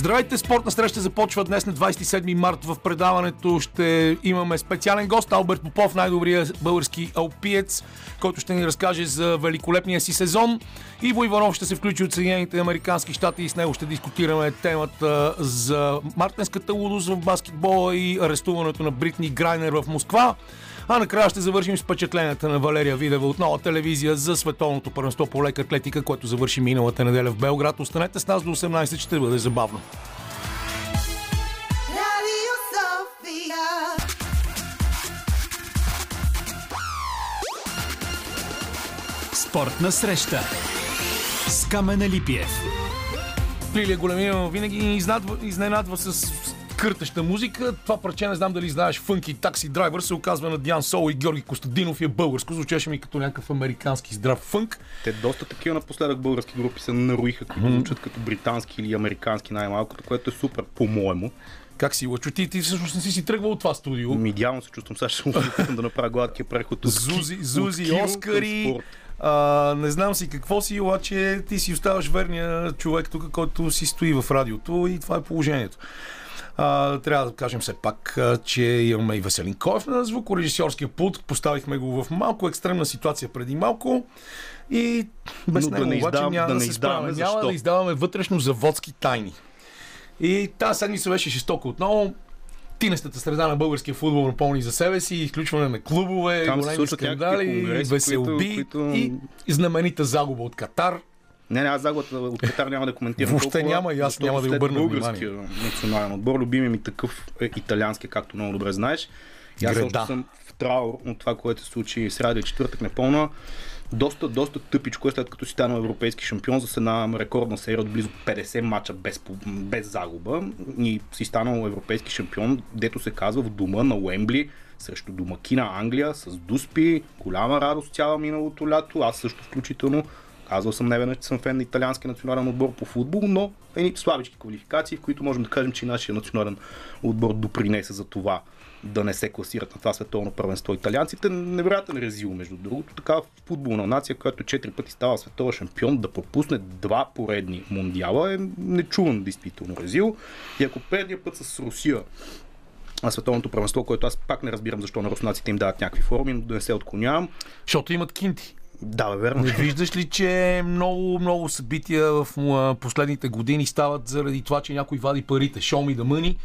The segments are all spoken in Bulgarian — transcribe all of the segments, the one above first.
Здравейте, спортна среща започва днес на 27 март. В предаването ще имаме специален гост, Алберт Попов, най-добрият български алпиец, който ще ни разкаже за великолепния си сезон. Иво Иванов ще се включи от Съединените Американски щати и с него ще дискутираме темата за мартенската лудост в баскетбола и арестуването на Бритни Грайнер в Москва. А накрая ще завършим с впечатленията на Валерия Видева от нова телевизия за световното първенство по лека атлетика, което завърши миналата неделя в Белград. Останете с нас до 18, ще бъде забавно. Спортна среща с Камена Липиев. Лилия Големиева винаги изненадва, изненадва с къртеща музика. Това парче не знам дали знаеш, Фънки Такси Драйвер се оказва на Диан Сол и Георги Костадинов и е българско. Звучеше ми като някакъв американски здрав фънк. Те доста такива напоследък български групи се наруиха, които звучат като британски или американски най-малкото, което е супер, по-моему. Как си, Лъчо? Ти, ти всъщност не си си тръгвал от това студио. Ми, Идеално се чувствам, сега ще му да направя гладкия преход от Зузи, Зузи, от Оскари. А, не знам си какво си, обаче ти си оставаш верния човек тук, който си стои в радиото и това е положението. А, трябва да кажем все пак, а, че имаме и Веселин Коев на звукорежисьорския пулт. Поставихме го в малко екстремна ситуация преди малко. И без Но да него не обаче издавам- няма да да, се справяме. Няма да издаваме вътрешно заводски тайни. И тази седмица беше жестоко отново. Тинестата среда на българския футбол напомни за себе си, изключване на клубове, Там големи скандали, конгреси, веселби които- които- и знаменита загуба от Катар. Не, не, аз загубата от Катар няма да коментирам. Въобще толкова, няма и аз няма да обърна българския национален отбор, любимия ми такъв е италиански, както много добре знаеш. И аз още съм в траур от това, което се случи сряда и четвъртък непълна. Доста, доста тъпичко е след като си станал европейски шампион с една рекордна серия от близо 50 мача без, без загуба и си станал европейски шампион, дето се казва в дома на Уембли срещу домакина Англия с Дуспи, голяма радост цяла миналото лято, аз също включително. Казвал съм неведнъж, че съм фен на италиански национален отбор по футбол, но едни слабички квалификации, в които можем да кажем, че и нашия национален отбор допринесе за това да не се класират на това световно първенство италианците. Невероятен резил, между другото. Така футболна нация, която четири пъти става световен шампион, да пропусне два поредни мундиала е нечуван действително резил. И ако предния път с Русия на световното първенство, което аз пак не разбирам защо на руснаците им дават някакви форми, но да не се отклонявам. Защото имат кинти. Да, бе, верно. Не виждаш ли, че много, много събития в последните години стават заради това, че някой вади парите, show me the money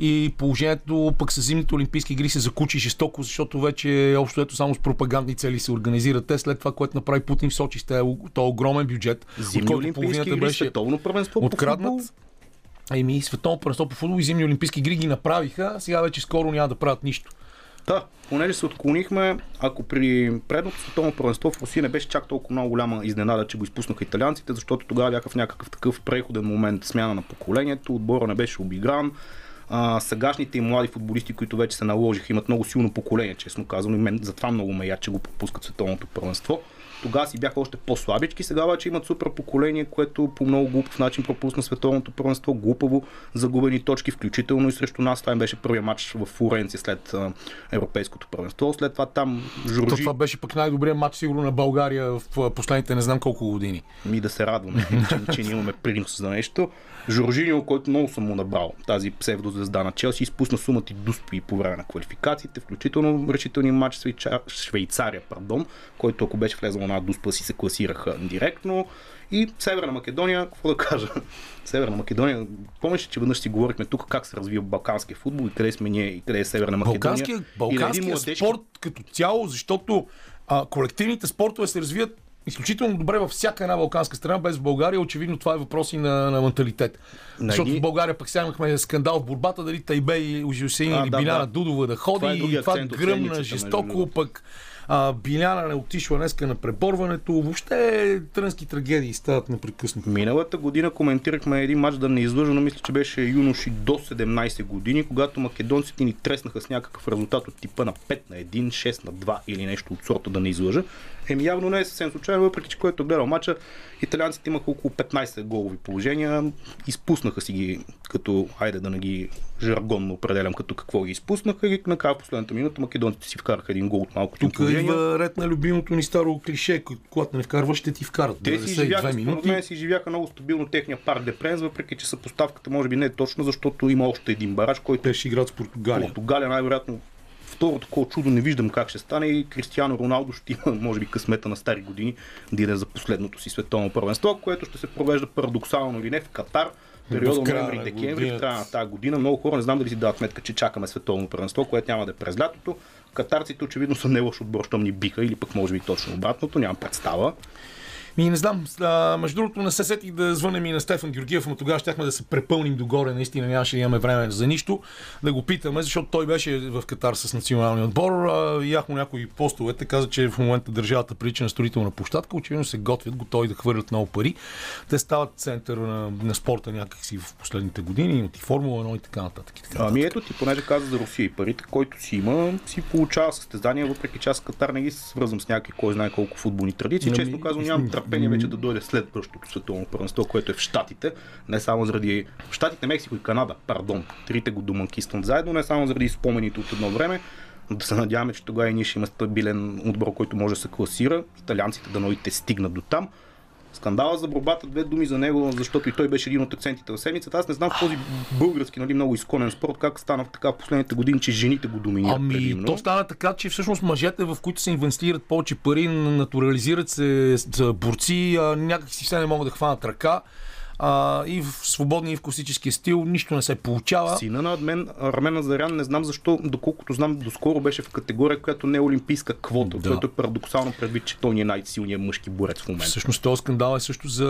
и положението пък с зимните олимпийски игри се закучи жестоко, защото вече общо ето само с пропагандни цели се организират те. След това, което направи Путин в Сочи с този този огромен бюджет, Зимни олимпийски игри, беше световно първенство по откраднат. футбол. Еми, световно първенство по футбол и зимни олимпийски игри ги направиха, сега вече скоро няма да правят нищо. Да, понеже се отклонихме, ако при предното световно първенство в Русия не беше чак толкова много голяма изненада, че го изпуснаха италианците, защото тогава бяха в някакъв такъв преходен момент, смяна на поколението, отбора не беше обигран. А, сегашните и млади футболисти, които вече се наложиха, имат много силно поколение, честно казано, и мен затова много ме я, че го пропускат световното първенство. Тогава си бяха още по-слабички, сега обаче имат супер поколение, което по много глупав начин пропусна световното първенство, глупаво загубени точки, включително и срещу нас. Това им беше първият матч в Флоренция след а, европейското първенство. След това там То Жоржи това беше пък най-добрият матч сигурно на България в последните не знам колко години. ми да се радваме, че, че ние имаме принос за нещо. Жоржиньо, който много съм му набрал, тази псевдозвезда на Челси, изпусна сумата и дуспи по време на квалификациите, включително решителния матч с Швейцария, пардон, който ако беше влезъл на дуспа си се класираха директно. И Северна Македония, какво да кажа? Северна Македония, помниш, че веднъж си говорихме тук как се развива балканския футбол и къде сме ние и къде е Северна Македония. Балканския, И балканския младежки- спорт като цяло, защото а, колективните спортове се развият изключително добре във всяка една балканска страна, без България. Очевидно това е въпрос и на, на менталитет. На Защото в България пък сега имахме скандал в борбата, дали Тайбей, Ужусейн А, или да, Биляна да. Дудова да ходи. Това е и това гръмна жестоко, пък а, Биляна не отишла днеска на преборването. Въобще трънски трагедии стават непрекъснато. Миналата година коментирахме един матч да не излъжа, но мисля, че беше юноши до 17 години, когато македонците ни треснаха с някакъв резултат от типа на 5 на 1, 6 на 2 или нещо от сорта да не излъжа. Еми явно не е съвсем случайно, въпреки че който е гледал мача, италианците имаха около 15 голови положения, изпуснаха си ги, като, хайде да не ги жаргонно определям, като какво ги изпуснаха и накрая в последната минута македонците си вкараха един гол от малко Тук идва ред на любимото ни старо клише, когато не вкарваш, ще ти вкарат. Те си 92 живяха, минути. мен си живяха много стабилно техния пар Депренс, въпреки че съпоставката може би не е точно, защото има още един бараж, който Те ще играят с Португалия. Португалия най-вероятно второ такова чудо не виждам как ще стане и Кристиано Роналдо ще има, може би, късмета на стари години да иде за последното си световно първенство, което ще се провежда парадоксално или не в Катар, периода на ноември-декември, в края на тази година. Много хора не знам дали си дават сметка, че чакаме световно първенство, което няма да е през лятото. Катарците очевидно са не лош отбор, щом ни биха или пък може би точно обратното, нямам представа. Ми не знам, а, между другото не се сетих да звънем и на Стефан Георгиев, но тогава щяхме да се препълним догоре, наистина нямаше да имаме време за нищо, да го питаме, защото той беше в Катар с националния отбор, а, ях му някои постовете, каза, че в момента държавата прилича на строителна площадка, очевидно се готвят, готови да хвърлят много пари. Те стават център на, на спорта някакси в последните години, имат и Формула 1 и така нататък. И така Ами ето ти, понеже каза за Русия и парите, който си има, си получава състезания, въпреки че аз Катар не ги свързвам с някакви кой знае колко футболни традиции. Ами, Често казвам, нямам търпение вече да дойде следващото световно първенство, което е в Штатите. Не само заради Штатите, Мексико и Канада, пардон. Трите го доманкистват заедно, не само заради спомените от едно време, да се надяваме, че тогава и ние ще има стабилен отбор, който може да се класира. Италианците да новите стигнат до там. Скандала за борбата, две думи за него, защото и той беше един от акцентите в седмицата. Аз не знам в този български, нали, много изконен спорт, как стана в така в последните години, че жените го доминират. Ами, предимно. то стана така, че всъщност мъжете, в които се инвестират повече пари, натурализират се борци, някак си все не могат да хванат ръка. А, и в свободния и в класическия стил нищо не се получава. Сина на Адмен, Армен Азарян, не знам защо, доколкото знам, доскоро беше в категория, която не е олимпийска квота, Да. което е парадоксално предвид, че той ни е най-силният мъжки борец в момента. Всъщност този скандал е също за,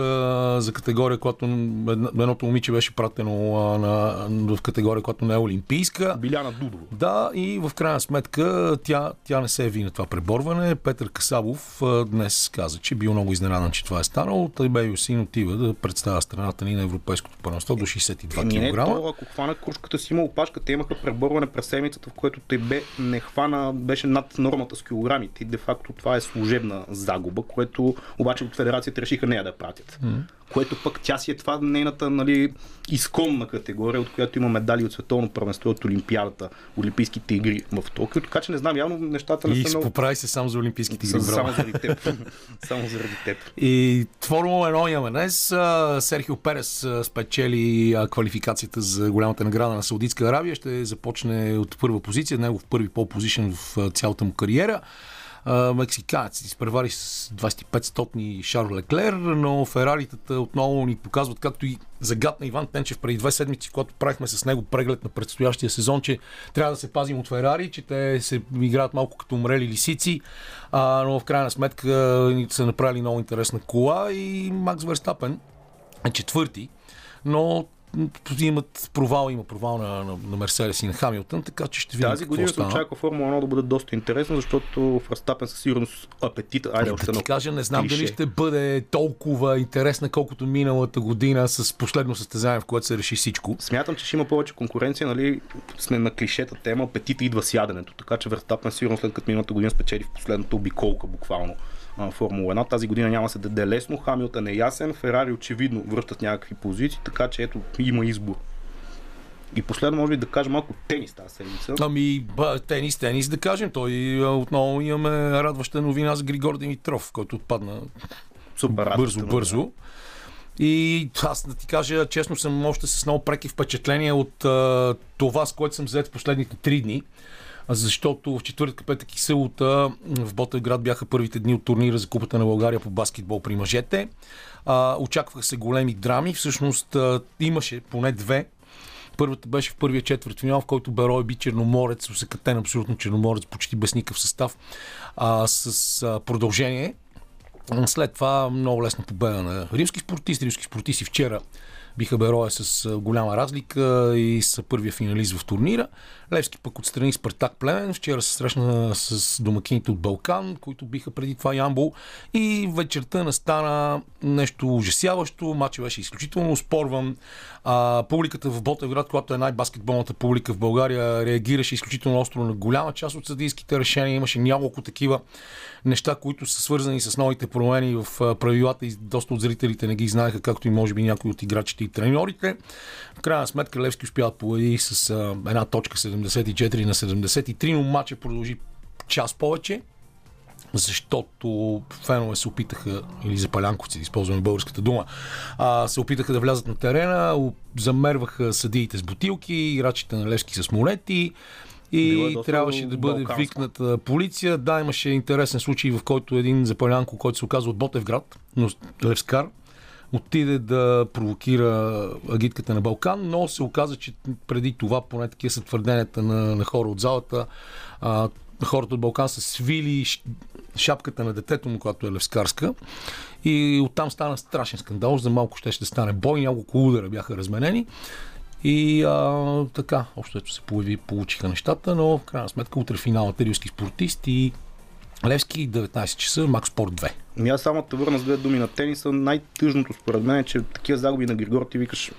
за категория, която едно- едното момиче беше пратено а, на, в категория, която не е олимпийска. Биляна Дудова. Да, и в крайна сметка тя, тя не се яви на това преборване. Петър Касабов а, днес каза, че бил много изненадан, че това е станало. Той бе Юсин отива да представя страната ни на Европейското първенство до 62 Еми не, кг. то, ако хвана кружката си има опашка, те имаха преборване през седмицата, в което те бе не хвана, беше над нормата с килограмите. И де-факто това е служебна загуба, което обаче от федерацията решиха нея да пратят. Което пък тя си е това нейната нали, изконна категория, от която има медали от световно първенство от Олимпиадата, Олимпийските игри в Токио. Така че не знам, явно нещата не И са много. поправи се само за Олимпийските игри. Само заради теб. Само заради теб. И Формула 1 имаме днес. Серхио Перес спечели квалификацията за голямата награда на Саудитска Аравия. Ще започне от първа позиция, негов първи пол позишен в цялата му кариера. Мексиканец изпревари с 25 стотни Шарл Леклер, но Фераритата отново ни показват, както и загадна Иван Тенчев преди две седмици, когато правихме с него преглед на предстоящия сезон, че трябва да се пазим от Ферари, че те се играят малко като умрели лисици, а, но в крайна сметка са направили много интересна кола и Макс Верстапен е четвърти, но имат провал, има провал на, на, на Мерседес и на Хамилтън, така че ще видим Тази година се очаква Формула 1 да бъде доста интересна, защото в Разтапен със сигурност апетита. Айде, още да едно ти кажа, не знам клише. дали ще бъде толкова интересна, колкото миналата година с последно състезание, в което се реши всичко. Смятам, че ще има повече конкуренция, нали, сме на клишета тема, апетита идва с яденето, така че Верстапен сигурно след като миналата година спечели в последната обиколка буквално а, Формула 1. Тази година няма да се даде лесно, Хамилтън е ясен, Ферари очевидно връщат някакви позиции, така че ето има избор. И последно може би да кажа малко тенис тази седмица. Ами, ба, тенис, тенис, да кажем. Той отново имаме радваща новина за Григор Димитров, който отпадна Супер бързо, новина. бързо. И аз да ти кажа, честно съм още с много преки впечатления от а, това, с което съм взет в последните три дни. Защото в четвъртък, петък и събота в Ботевград бяха първите дни от турнира за Купата на България по баскетбол при мъжете. А, очакваха се големи драми. Всъщност а, имаше поне две. Първата беше в първия четвърт финал, в който Берой би Черноморец, усекатен абсолютно Черноморец, почти без никакъв състав, а, с а, продължение. След това много лесна победа на римски спортисти. Римски спортисти вчера биха Бероя с голяма разлика и са първия финалист в турнира. Левски пък отстрани Спартак Племен. Вчера се срещна с домакините от Балкан, които биха преди това Ямбол. И вечерта настана нещо ужасяващо. Матчът беше изключително спорван. А, публиката в Ботевград, която е най-баскетболната публика в България, реагираше изключително остро на голяма част от съдийските решения. Имаше няколко такива неща, които са свързани с новите промени в правилата и доста от зрителите не ги знаеха, както и може би някои от играчите и треньорите. В крайна сметка Левски успя да победи с а, една точка 74 на 73, но матча продължи час повече защото фенове се опитаха, или запалянковци, да използваме българската дума, а, се опитаха да влязат на терена, замерваха съдиите с бутилки, играчите на Левски с е и доста трябваше да бъде балканско. викната полиция. Да, имаше интересен случай, в който един запалянко, който се оказа от Ботевград, но Левскар, отиде да провокира агитката на Балкан, но се оказа, че преди това, поне такива са твърденията на, на хора от залата, а, хората от Балкан са свили шапката на детето му, която е левскарска. И оттам стана страшен скандал. За малко ще ще стане бой. Няколко удара бяха разменени. И а, така, общо се появи, получиха нещата, но в крайна сметка утре финалът е Рилски спортист и Левски 19 часа, Макс Спорт 2. Ами аз само те върна с две думи на тениса. Най-тъжното според мен е, че такива загуби на Григор ти викаш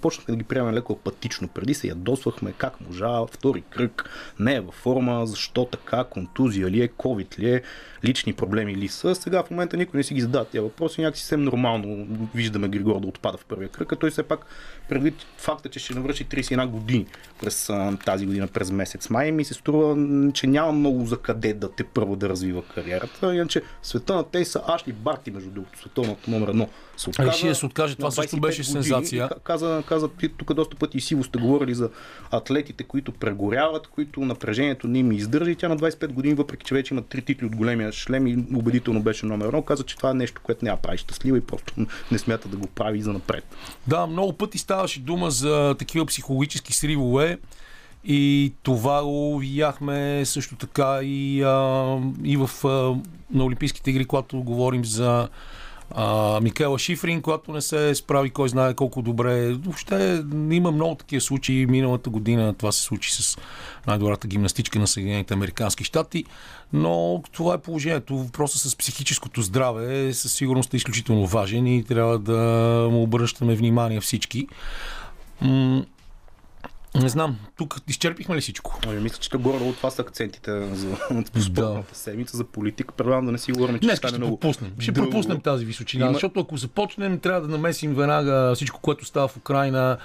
почнахме да ги приемем леко апатично. Преди се ядосвахме как можа, втори кръг, не е във форма, защо така, контузия ли е, COVID ли е, лични проблеми ли са. Сега в момента никой не си ги задава тия въпроси. Някакси съвсем нормално виждаме Григор да отпада в първия кръг, а той все пак предвид факта, че ще навърши 31 години през тази година, през месец май, ми се струва, че няма много за къде да те първо да развива кариерата. Иначе света на тениса Ашли Барти, между другото, световната номер едно, се отказа. Реши да се откаже. Това също 25 беше години. сензация. Ка- Каза, каза, тук доста пъти и сиво сте говорили за атлетите, които прегоряват, които напрежението не им издържа и тя на 25 години, въпреки че вече има три титли от големия шлем и убедително беше номер едно, каза, че това е нещо, което я прави щастлива и просто не смята да го прави за напред. Да, много пъти ставаше дума за такива психологически сривове и това го видяхме също така и, а, и в, а, на Олимпийските игри, когато говорим за а, Микела Шифрин, когато не се справи кой знае колко добре. Въобще има много такива случаи. Миналата година това се случи с най-добрата гимнастичка на Съединените Американски щати, но това е положението. Въпросът с психическото здраве е със сигурност е изключително важен и трябва да му обръщаме внимание всички. Не знам, тук изчерпихме ли всичко? Ами, мисля, че горе това са акцентите за спортната седмица, за политика. Предлагам да не си говорим, че Днес ще много пропуснем. Ще дълго. пропуснем тази височина, Има- защото ако започнем, трябва да намесим веднага всичко, което става в Украина,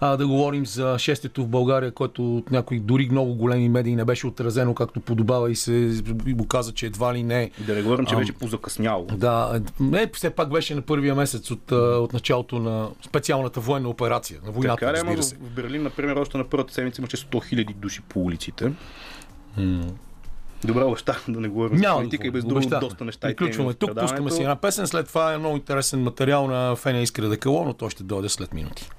а, да говорим за шестето в България, което от някои дори много големи медии не беше отразено както подобава и се го каза, че едва ли не. Да не говорим, че Ам. вече позакъсняло. Да, не, все пак беше на първия месец от, а, от началото на специалната военна операция, на войната, Така ама разбира се. в Берлин, например, още на първата седмица имаше 100 000 души по улиците. Добре, обещах да не говорим за Няма политика и без обещаваме. доста неща. Приключваме тук, пускаме си една песен, след това е много интересен материал на Феня Искра Декало, но той ще дойде след минути.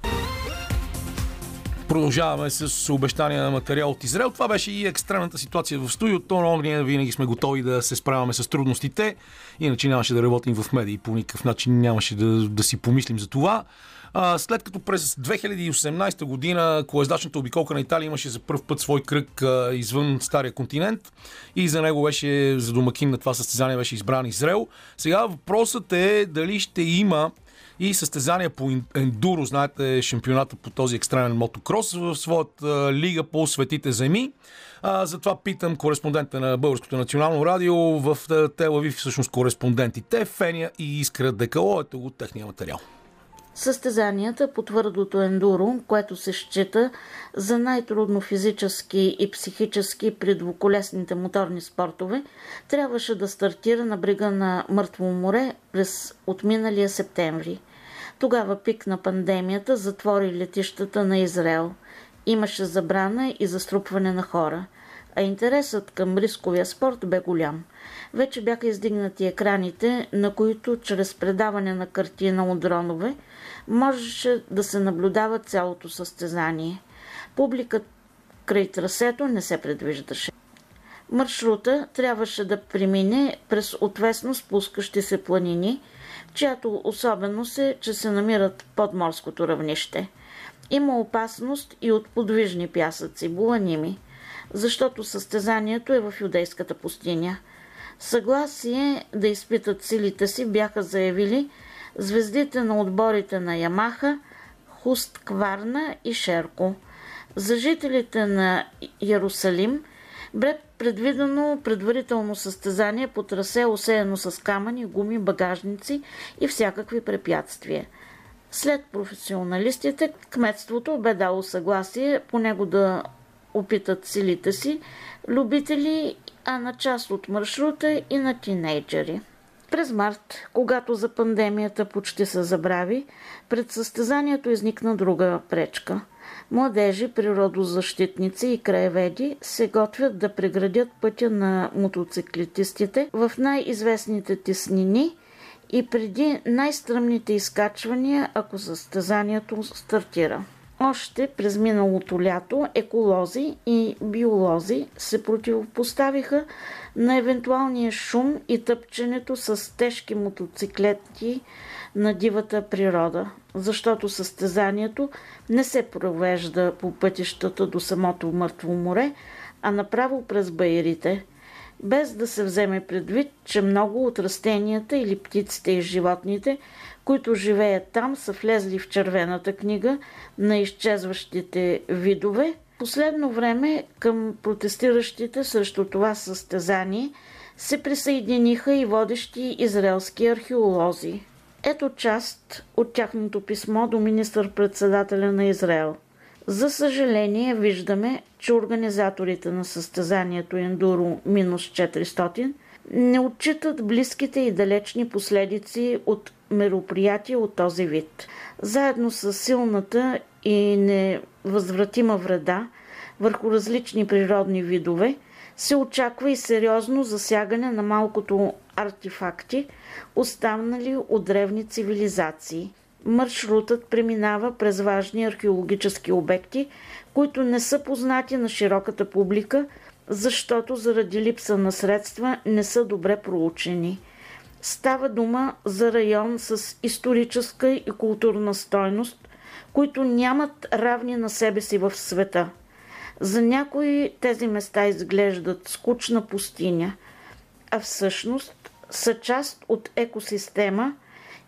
Продължаваме с обещания на материал от Израел. Това беше и екстремната ситуация в студиото, но ние винаги сме готови да се справяме с трудностите. Иначе нямаше да работим в медии по никакъв начин, нямаше да, да си помислим за това. А, след като през 2018 година колездачната обиколка на Италия имаше за първ път свой кръг а, извън Стария континент и за него беше, за домакин на това състезание беше избран Израел. Сега въпросът е дали ще има и състезания по ен- ендуро, знаете, шампионата по този екстремен мотокрос в своята лига по светите земи. А, затова питам кореспондента на Българското национално радио в Телавив, всъщност кореспондентите Феня и Искра Декало. Ето го техния материал. Състезанията по твърдото ендуро, което се счита за най-трудно физически и психически при двуколесните моторни спортове, трябваше да стартира на брега на Мъртво море през отминалия септември. Тогава пик на пандемията затвори летищата на Израел. Имаше забрана и заструпване на хора а интересът към рисковия спорт бе голям. Вече бяха издигнати екраните, на които чрез предаване на картина от дронове можеше да се наблюдава цялото състезание. Публикът край трасето не се предвиждаше. Маршрута трябваше да премине през отвесно спускащи се планини, чиято особеност е, че се намират под морското равнище. Има опасност и от подвижни пясъци, буланими, защото състезанието е в юдейската пустиня. Съгласие да изпитат силите си бяха заявили звездите на отборите на Ямаха, Хуст Кварна и Шерко. За жителите на Ярусалим бе предвидено предварително състезание по трасе, осеяно с камъни, гуми, багажници и всякакви препятствия. След професионалистите, кметството бе дало съгласие по него да опитат силите си любители, а на част от маршрута и на тинейджери. През март, когато за пандемията почти се забрави, пред състезанието изникна друга пречка. Младежи, природозащитници и краеведи се готвят да преградят пътя на мотоциклетистите в най-известните теснини и преди най-стръмните изкачвания, ако състезанието стартира. Още през миналото лято еколози и биолози се противопоставиха на евентуалния шум и тъпченето с тежки мотоциклети на дивата природа, защото състезанието не се провежда по пътищата до самото мъртво море, а направо през байерите, без да се вземе предвид, че много от растенията или птиците и животните – които живеят там, са влезли в червената книга на изчезващите видове. Последно време към протестиращите срещу това състезание се присъединиха и водещи израелски археолози. Ето част от тяхното писмо до министър-председателя на Израел. За съжаление виждаме, че организаторите на състезанието Ендуро минус 400 не отчитат близките и далечни последици от мероприятия от този вид. Заедно с силната и невъзвратима вреда върху различни природни видове, се очаква и сериозно засягане на малкото артефакти, останали от древни цивилизации. Маршрутът преминава през важни археологически обекти, които не са познати на широката публика, защото заради липса на средства не са добре проучени – Става дума за район с историческа и културна стойност, които нямат равни на себе си в света. За някои тези места изглеждат скучна пустиня, а всъщност са част от екосистема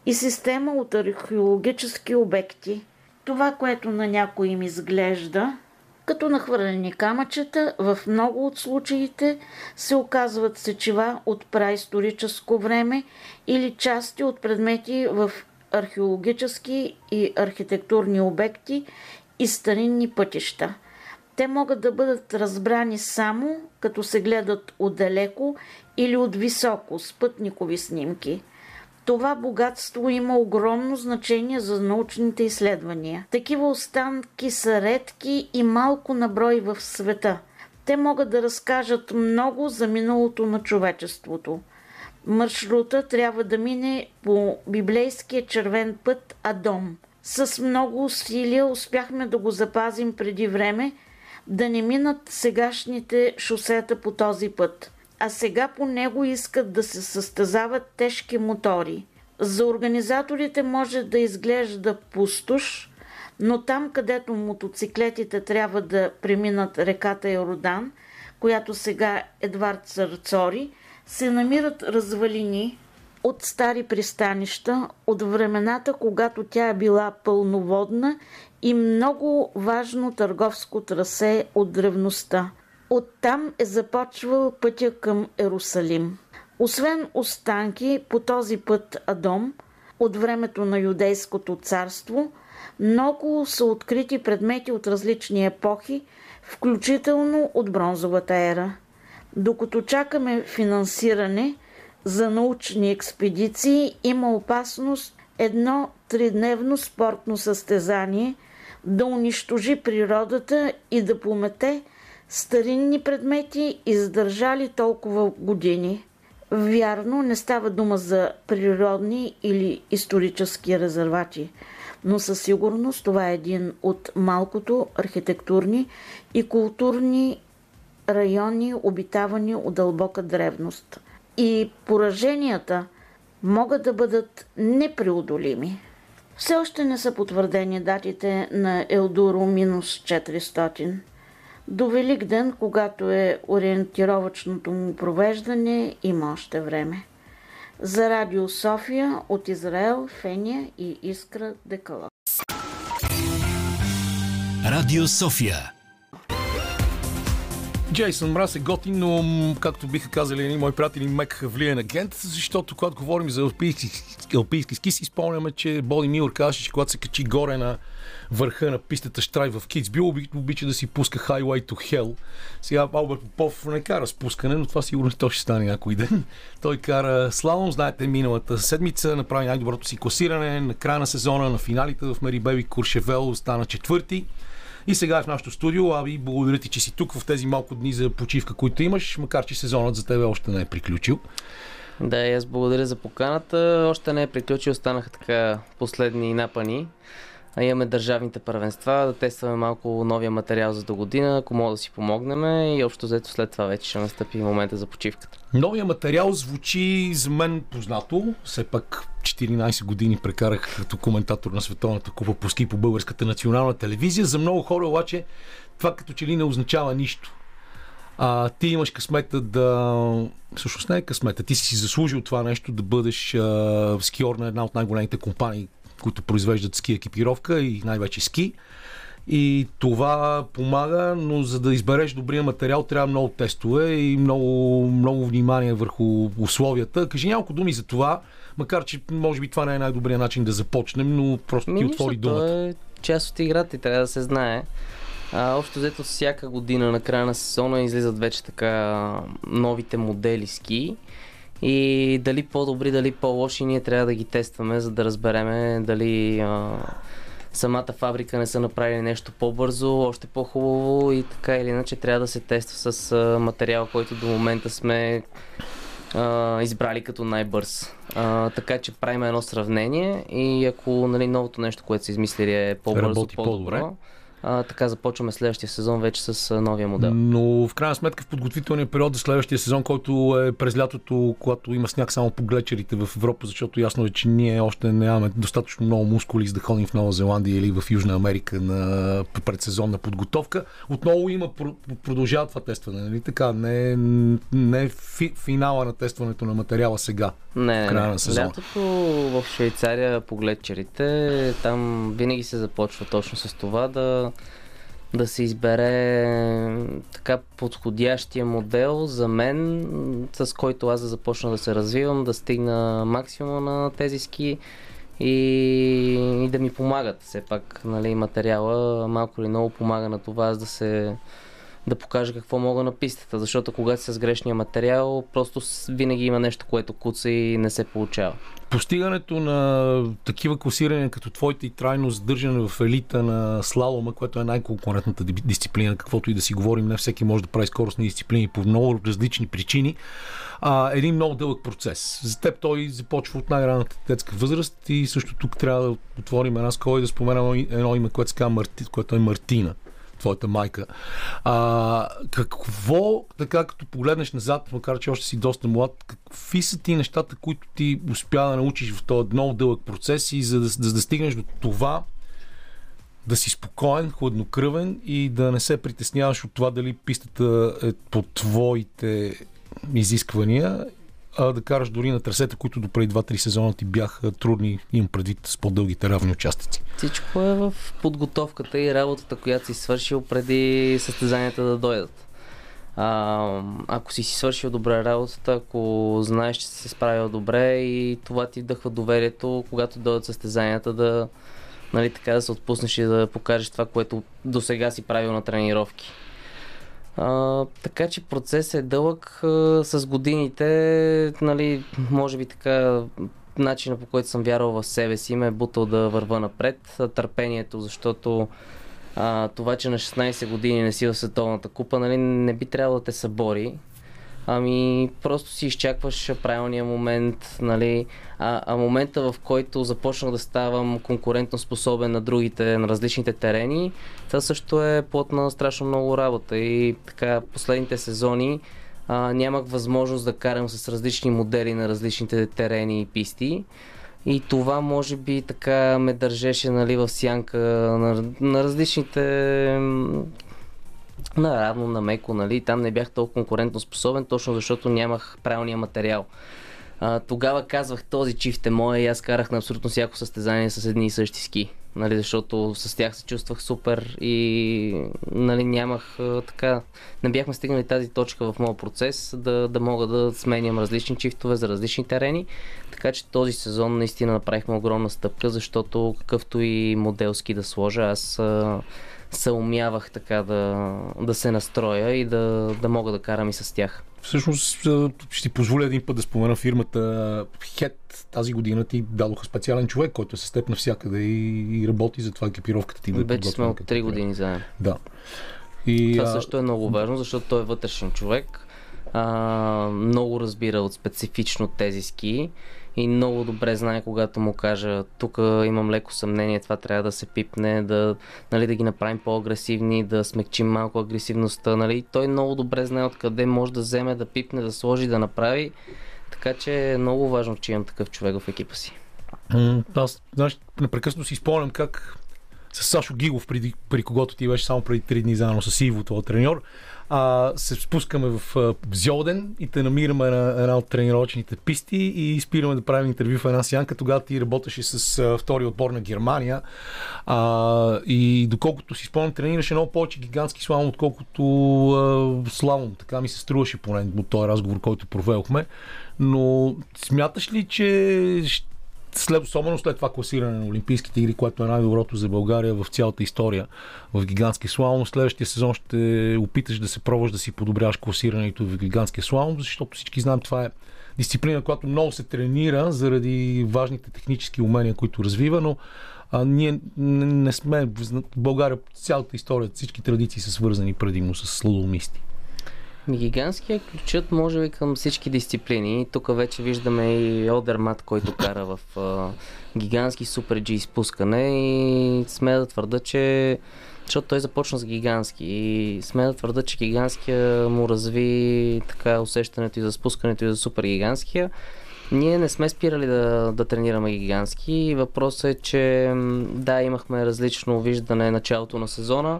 и система от археологически обекти. Това, което на някой им изглежда – като нахвърлени камъчета в много от случаите се оказват сечива от праисторическо време или части от предмети в археологически и архитектурни обекти и старинни пътища. Те могат да бъдат разбрани само като се гледат отдалеко или от високо спътникови снимки – това богатство има огромно значение за научните изследвания. Такива останки са редки и малко наброй в света. Те могат да разкажат много за миналото на човечеството. Маршрута трябва да мине по библейския червен път Адом. С много усилия успяхме да го запазим преди време, да не минат сегашните шосета по този път а сега по него искат да се състезават тежки мотори. За организаторите може да изглежда пустош, но там, където мотоциклетите трябва да преминат реката Йордан, която сега Едвард Сарцори, се намират развалини от стари пристанища, от времената, когато тя е била пълноводна и много важно търговско трасе от древността. Оттам е започвал пътя към Ерусалим. Освен останки по този път Адом, от времето на Юдейското царство, много са открити предмети от различни епохи, включително от бронзовата ера. Докато чакаме финансиране за научни експедиции, има опасност едно тридневно спортно състезание да унищожи природата и да помете – старинни предмети, издържали толкова години. Вярно, не става дума за природни или исторически резервати, но със сигурност това е един от малкото архитектурни и културни райони, обитавани от дълбока древност. И пораженията могат да бъдат непреодолими. Все още не са потвърдени датите на Елдуро минус 400. До Великден, когато е ориентировачното му провеждане, има още време. За Радио София от Израел, Фения и Искра Декала. Радио София. Джейсън Мраз е готин, но както биха казали едни мои приятели, мек влиен агент, защото когато говорим за алпийски, алпийски ски, си спомняме, че Боди Милър казваше, че когато се качи горе на върха на пистата Штрай в Китсбил, оби- обича да си пуска Highway to Hell. Сега Алберт Попов не кара спускане, но това сигурно то ще стане някой ден. Той кара слалом, знаете, миналата седмица направи най-доброто си класиране на края на сезона, на финалите в Мери Беби Куршевел стана четвърти. И сега е в нашото студио. Аби, благодаря ти, че си тук в тези малко дни за почивка, които имаш, макар че сезонът за тебе още не е приключил. Да, и аз благодаря за поканата. Още не е приключил, останаха така последни напани. Имаме държавните първенства, да тестваме малко новия материал за до година, ако мога да си помогнем и общо взето след това вече ще настъпи момента за почивката. Новия материал звучи за мен познато. Все пак 14 години прекарах като коментатор на Световната купа по ски по българската национална телевизия. За много хора обаче това като че ли не означава нищо. А, ти имаш късмета да... Всъщност не е късмета. Ти си заслужил това нещо да бъдеш а, скиор на една от най-големите компании, които произвеждат ски екипировка и най-вече ски. И това помага, но за да избереш добрия материал трябва много тестове и много, много внимание върху условията. Кажи няколко думи за това, макар че може би това не е най-добрият начин да започнем, но просто Ми ти нищо, отвори думата. е част от играта и трябва да се знае. А, общо взето всяка година на края на сезона излизат вече така новите модели ски. И дали по-добри, дали по-лоши, ние трябва да ги тестваме, за да разбереме дали а, самата фабрика не са направили нещо по-бързо, още по-хубаво и така или иначе трябва да се тества с а, материал, който до момента сме а, избрали като най-бърз. А, така че правим едно сравнение и ако нали, новото нещо, което са измислили е по-бързо, Работи по-добре. по-добро, а, така започваме следващия сезон вече с новия модел. Но в крайна сметка в подготвителния период за следващия сезон, който е през лятото, когато има сняг само по глечерите в Европа, защото ясно е, че ние още нямаме достатъчно много мускули за да ходим в Нова Зеландия или в Южна Америка на предсезонна подготовка. Отново има про- продължава това тестване, нали така? Не, не е фи, финала на тестването на материала сега. Не, в края на сезона. Лятото в Швейцария по гледчерите, там винаги се започва точно с това да, да се избере така подходящия модел за мен, с който аз да започна да се развивам, да стигна максимума на тези ски и, и да ми помагат. Все пак нали, материала малко или много помага на това аз да се да покажа какво мога на пистата, защото когато си с грешния материал, просто винаги има нещо, което куца и не се получава. Постигането на такива класирания като твоите и трайно задържане в елита на слалома, което е най-конкурентната ди- дисциплина, каквото и да си говорим, не всеки може да прави скоростни дисциплини по много различни причини, а, един много дълъг процес. За теб той започва от най-ранната детска възраст и също тук трябва да отворим една скола и да споменам едно име, което се казва Марти, което е Мартина твоята майка. А, какво, така като погледнеш назад, макар че още си доста млад, какви са ти нещата, които ти успя да научиш в този много дълъг процес и за да, за да стигнеш до това, да си спокоен, хладнокръвен и да не се притесняваш от това дали пистата е по твоите изисквания, а да караш дори на трасета, които до преди 2-3 сезона ти бяха трудни, имам предвид с по-дългите равни участъци. Всичко е в подготовката и работата, която си свършил преди състезанията да дойдат. А, ако си си свършил добре работата, ако знаеш, че си се справил добре и това ти вдъхва доверието, когато дойдат състезанията да, нали, така да се отпуснеш и да покажеш това, което до сега си правил на тренировки. Така че процесът е дълъг а, с годините, нали, може би така начина по който съм вярвал в себе си ме е бутал да върва напред. Търпението, защото а, това, че на 16 години не си в световната купа, нали, не би трябвало да те събори. Ами, просто си изчакваш правилния момент, нали? А, а момента, в който започнах да ставам конкурентно способен на другите, на различните терени, това също е плод на страшно много работа. И така, последните сезони а, нямах възможност да карам с различни модели на различните терени и писти. И това може би така ме държеше нали, в сянка на, на различните м, на меко, нали? Там не бях толкова конкурентно способен, точно защото нямах правилния материал. А, тогава казвах, този чифт е моя и аз карах на абсолютно всяко състезание с едни и същи ски. Нали, защото с тях се чувствах супер и нали, нямах така. Не бяхме стигнали тази точка в моят процес да, да мога да сменям различни чифтове за различни терени. Така че този сезон наистина направихме огромна стъпка, защото какъвто и моделски да сложа, аз се умявах така да, да се настроя и да, да мога да карам и с тях. Всъщност ще ти позволя един път да спомена фирмата Хет. Тази година ти дадоха специален човек, който е с теб навсякъде и, и работи за това екипировката ти Вече сме от като 3 добре. години заедно. Да. И, Това а, също е много важно, защото той е вътрешен човек. А, много разбира от специфично тези ски и много добре знае, когато му кажа, тук имам леко съмнение, това трябва да се пипне, да, нали, да ги направим по-агресивни, да смекчим малко агресивността. Нали. Той много добре знае откъде може да вземе, да пипне, да сложи, да направи. Така че е много важно, че имам такъв човек в екипа си. Аз, знаеш, непрекъснато си спомням как с Сашо Гигов, преди, при когото ти беше само преди 3 дни заедно с Иво, този треньор, а, се спускаме в а, Зьоден и те намираме на една от тренировъчните писти и спираме да правим интервю в една сянка. Тогава ти работеше с а, втори отбор на Германия а, и доколкото си спомням, тренираше много повече гигантски слалом, отколкото а. Така ми се струваше поне от този разговор, който проведохме. Но смяташ ли, че след, особено след това класиране на Олимпийските игри, което е най-доброто за България в цялата история в гигантски слалом. Следващия сезон ще опиташ да се пробваш да си подобряваш класирането в гигантския слалом, защото всички знаем, това е дисциплина, която много се тренира заради важните технически умения, които развива, но а, ние не, сме. В България цялата история, всички традиции са свързани предимно с сладолмисти. Гигантския ключът може би към всички дисциплини. Тук вече виждаме и Одермат, който кара в а, гигантски супер G изпускане и смея да твърда, че защото той започна с гигантски и смея да твърда, че гигантския му разви така усещането и за спускането и за супер гигантския. Ние не сме спирали да, да тренираме гигантски. Въпросът е, че да, имахме различно виждане началото на сезона,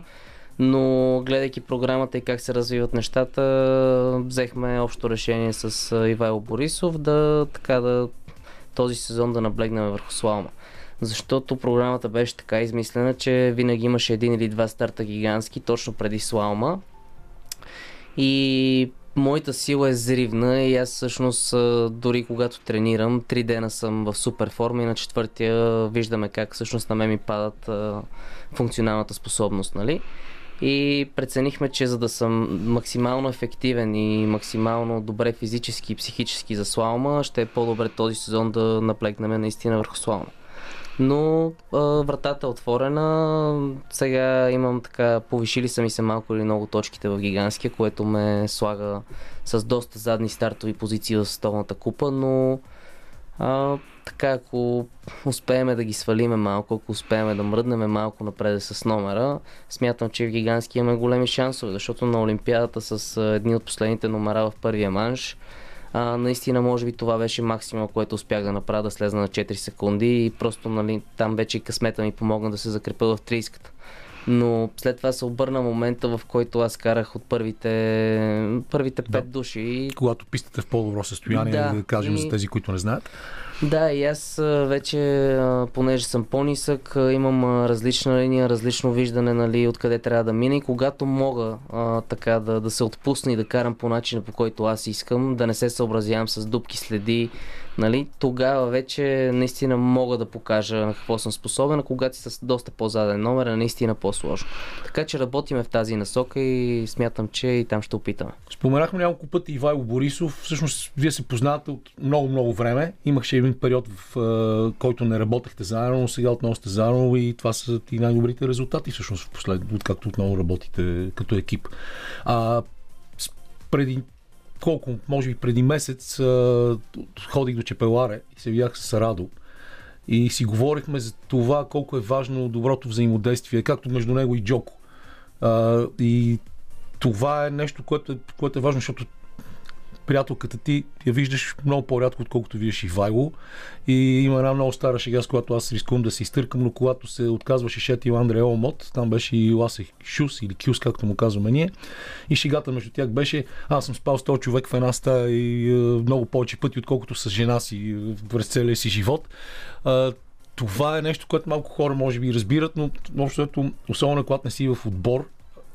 но гледайки програмата и как се развиват нещата, взехме общо решение с Ивайло Борисов да така да този сезон да наблегнем върху слалма. Защото програмата беше така измислена, че винаги имаше един или два старта гигантски точно преди слалма. И моята сила е зривна и аз всъщност дори когато тренирам, три дена съм в супер форма и на четвъртия виждаме как всъщност на мен ми падат функционалната способност, нали? И преценихме, че за да съм максимално ефективен и максимално добре физически и психически за слалма, ще е по-добре този сезон да наплегнем наистина върху слалма. Но а, вратата е отворена. Сега имам така, повишили са ми се малко или много точките в гигантския, което ме слага с доста задни стартови позиции в столната купа, но а, така, ако успеем да ги свалиме малко, ако успеем да мръднем малко напред с номера, смятам, че в гигантски имаме големи шансове, защото на Олимпиадата с едни от последните номера в първия манш, а, наистина, може би това беше максимум, което успях да направя, да слезна на 4 секунди и просто нали, там вече късмета ми помогна да се закрепа в 30-ката. Но след това се обърна момента, в който аз карах от първите, първите Да. пет души Когато пистата в по-добро състояние, Да, да, кажем и- за тези, които не знаят. Да, и аз вече, понеже съм по-нисък, имам различна линия, различно виждане, нали, откъде трябва да мина и когато мога а, така да, да се отпусна и да карам по начина, по който аз искам, да не се съобразявам с дупки, следи, нали, тогава вече наистина мога да покажа на какво съм способен, а когато си с доста по-заден номер е наистина по-сложно. Така че работиме в тази насока и смятам, че и там ще опитаме. Споменахме няколко пъти Ивайло Борисов. Всъщност, вие се познавате от много-много време. Имаше един период, в който не работехте заедно, но сега отново сте заедно и това са и най-добрите резултати, всъщност, в послед... откакто отново работите като екип. А, преди колко, може би преди месец, а, ходих до Чепеларе и се видях с Радо. И си говорихме за това колко е важно доброто взаимодействие, както между него и Джоко. А, и това е нещо, което е, което е важно, защото приятелката ти я виждаш много по-рядко, отколкото виждаш Ивайло. И има една много стара шега, с която аз рискувам да се изтъркам, но когато се отказваше Шетил Андре Омот, там беше и Ласе Шус или Кюс, както му казваме ние. И шегата между тях беше, аз съм спал с този човек в една стая и е, много повече пъти, отколкото с жена си е, през целия си живот. Това е нещо, което малко хора може би разбират, но общото, особено когато не си в отбор,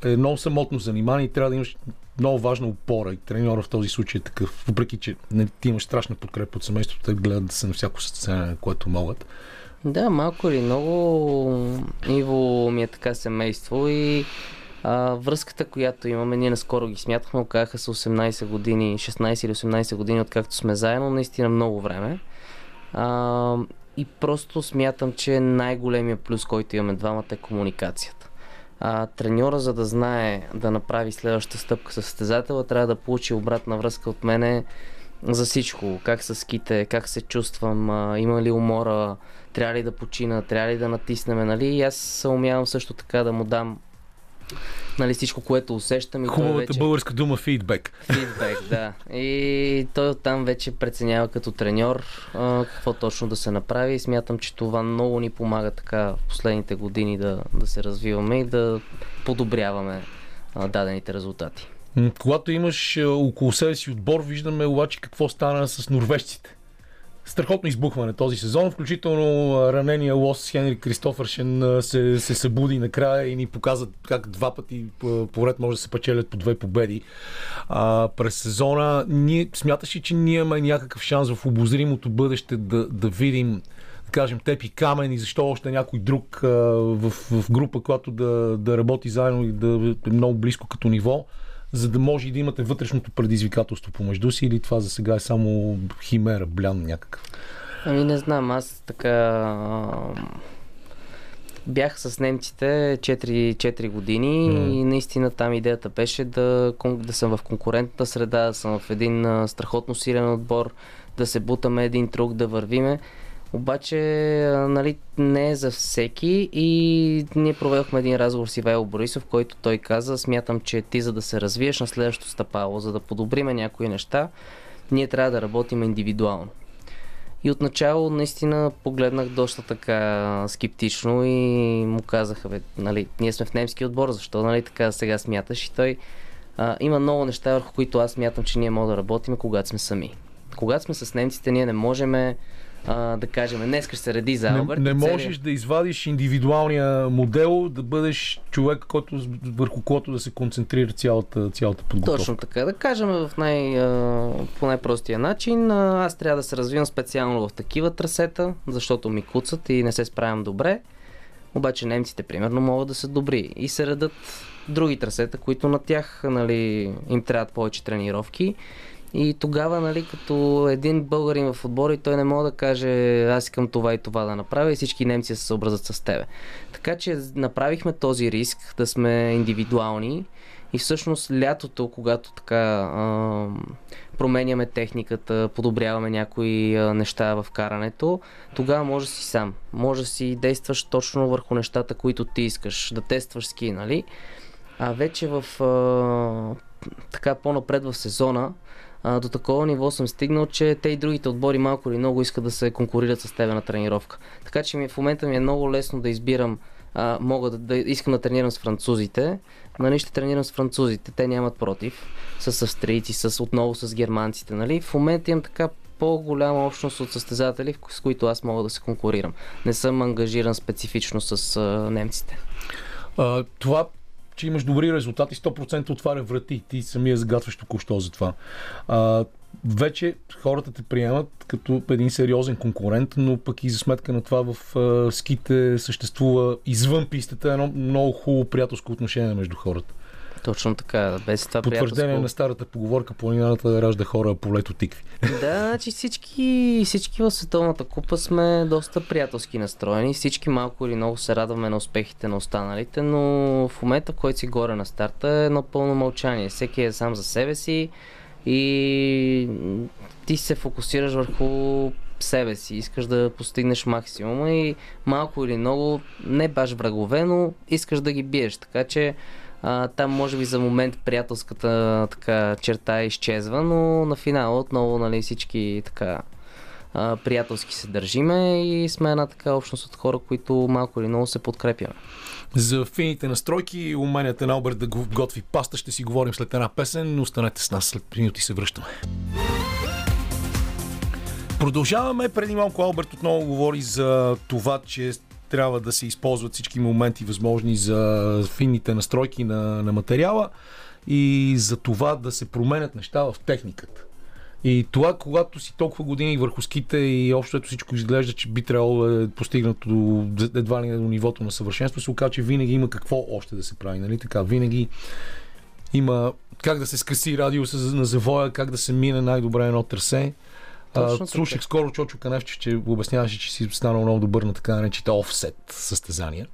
е много самотно занимание и трябва да имаш много важна опора и треньора в този случай е такъв. Въпреки, че не, ти имаш страшна подкрепа от семейството, те гледат да са на всяко състезание, което могат. Да, малко или много Иво ми е така семейство и а, връзката, която имаме, ние наскоро ги смятахме, оказаха се 18 години, 16 или 18 години, откакто сме заедно, наистина много време. А, и просто смятам, че най-големия плюс, който имаме двамата е комуникацията. А, треньора, за да знае да направи следващата стъпка с състезателя, трябва да получи обратна връзка от мене за всичко. Как са ските, как се чувствам, а, има ли умора, трябва ли да почина, трябва ли да натиснеме, нали? И аз се умявам също така да му дам нали, всичко, което усещам. И Хубавата вече... българска дума фидбек. Фидбек, да. И той оттам вече преценява като треньор а, какво точно да се направи и смятам, че това много ни помага така в последните години да, да се развиваме и да подобряваме а, дадените резултати. Когато имаш около себе си отбор, виждаме обаче какво стана с норвежците. Страхотно избухване този сезон, включително ранения лос Хенри Кристофършен се, се събуди накрая и ни показа как два пъти поред може да се печелят по две победи а, през сезона. Ние, смяташ ли, че ние имаме някакъв шанс в обозримото бъдеще да, да видим да кажем, теб и Камен и защо още някой друг а, в, в група, която да, да работи заедно и да е много близко като ниво, за да може и да имате вътрешното предизвикателство помежду си или това за сега е само химера, блян някакъв? Ами не знам, аз така бях с немците 4, 4 години Мгм. и наистина там идеята беше да, да съм в конкурентната среда, да съм в един страхотно силен отбор, да се бутаме един друг, да вървиме. Обаче, нали, не е за всеки и ние проведохме един разговор с Ивайло Борисов, който той каза, смятам, че ти за да се развиеш на следващото стъпало, за да подобриме някои неща, ние трябва да работим индивидуално. И отначало наистина погледнах доста така скептично и му казаха, бе, нали, ние сме в немски отбор, защо нали, така сега смяташ? И той а, има много неща, върху които аз смятам, че ние можем да работим, когато сме сами. Когато сме с немците, ние не можем а, да кажем, днес ще се реди за Не, Алберт. не целият- можеш да извадиш индивидуалния модел, да бъдеш човек, който, върху който да се концентрира цялата, цялата подготовка. Точно така. Да кажем в най, по най-простия начин. Аз трябва да се развивам специално в такива трасета, защото ми куцат и не се справям добре. Обаче немците, примерно, могат да са добри и се редат други трасета, които на тях нали, им трябват повече тренировки. И тогава, нали, като един българин в отбора и той не може да каже аз искам това и това да направя и всички немци се съобразят с тебе. Така че направихме този риск да сме индивидуални и всъщност лятото, когато така а, променяме техниката, подобряваме някои а, неща в карането, тогава може си сам. Може да си действаш точно върху нещата, които ти искаш. Да тестваш ски, нали? А вече в а, така по-напред в сезона, а, до такова ниво съм стигнал, че те и другите отбори малко или много искат да се конкурират с тебе на тренировка. Така че ми, в момента ми е много лесно да избирам а, мога да, да искам да тренирам с французите, нали ще тренирам с французите, те нямат против, с австрийци, с, отново с германците, нали. В момента имам така по-голяма общност от състезатели, с които аз мога да се конкурирам. Не съм ангажиран специфично с а, немците. А, това, че имаш добри резултати, 100% отваря врати. Ти самия загатваш току-що за това. А, вече хората те приемат като един сериозен конкурент, но пък и за сметка на това в а, ските съществува извън пистата едно много хубаво приятелско отношение между хората. Точно така, без това Потвърждение на старата поговорка планината ражда хора, а полето тикви. Да, значи всички, всички в Световната купа сме доста приятелски настроени. Всички малко или много се радваме на успехите на останалите, но в момента, който си горе на старта е едно пълно мълчание. Всеки е сам за себе си и ти се фокусираш върху себе си, искаш да постигнеш максимума и малко или много, не баш врагове, но искаш да ги биеш. Така че а, там може би за момент приятелската така, черта изчезва, но на финала отново нали, всички така а, приятелски се държиме и сме една така общност от хора, които малко или много се подкрепяме. За фините настройки и уменията на Алберт да го готви паста ще си говорим след една песен. Останете с нас, след минути се връщаме. Продължаваме. Преди малко Алберт отново говори за това, че трябва да се използват всички моменти възможни за финните настройки на, на материала и за това да се променят неща в техниката. И това, когато си толкова години върху ските и общо ето всичко изглежда, че би трябвало да е постигнато едва ли до нивото на съвършенство, се оказа, че винаги има какво още да се прави. Нали? Така, винаги има как да се скъси радио на завоя, как да се мине най-добре едно търсе. А, Точно слушах така. скоро Чочо Каневче, че обясняваше, че си станал много добър на така наречените офсет състезания.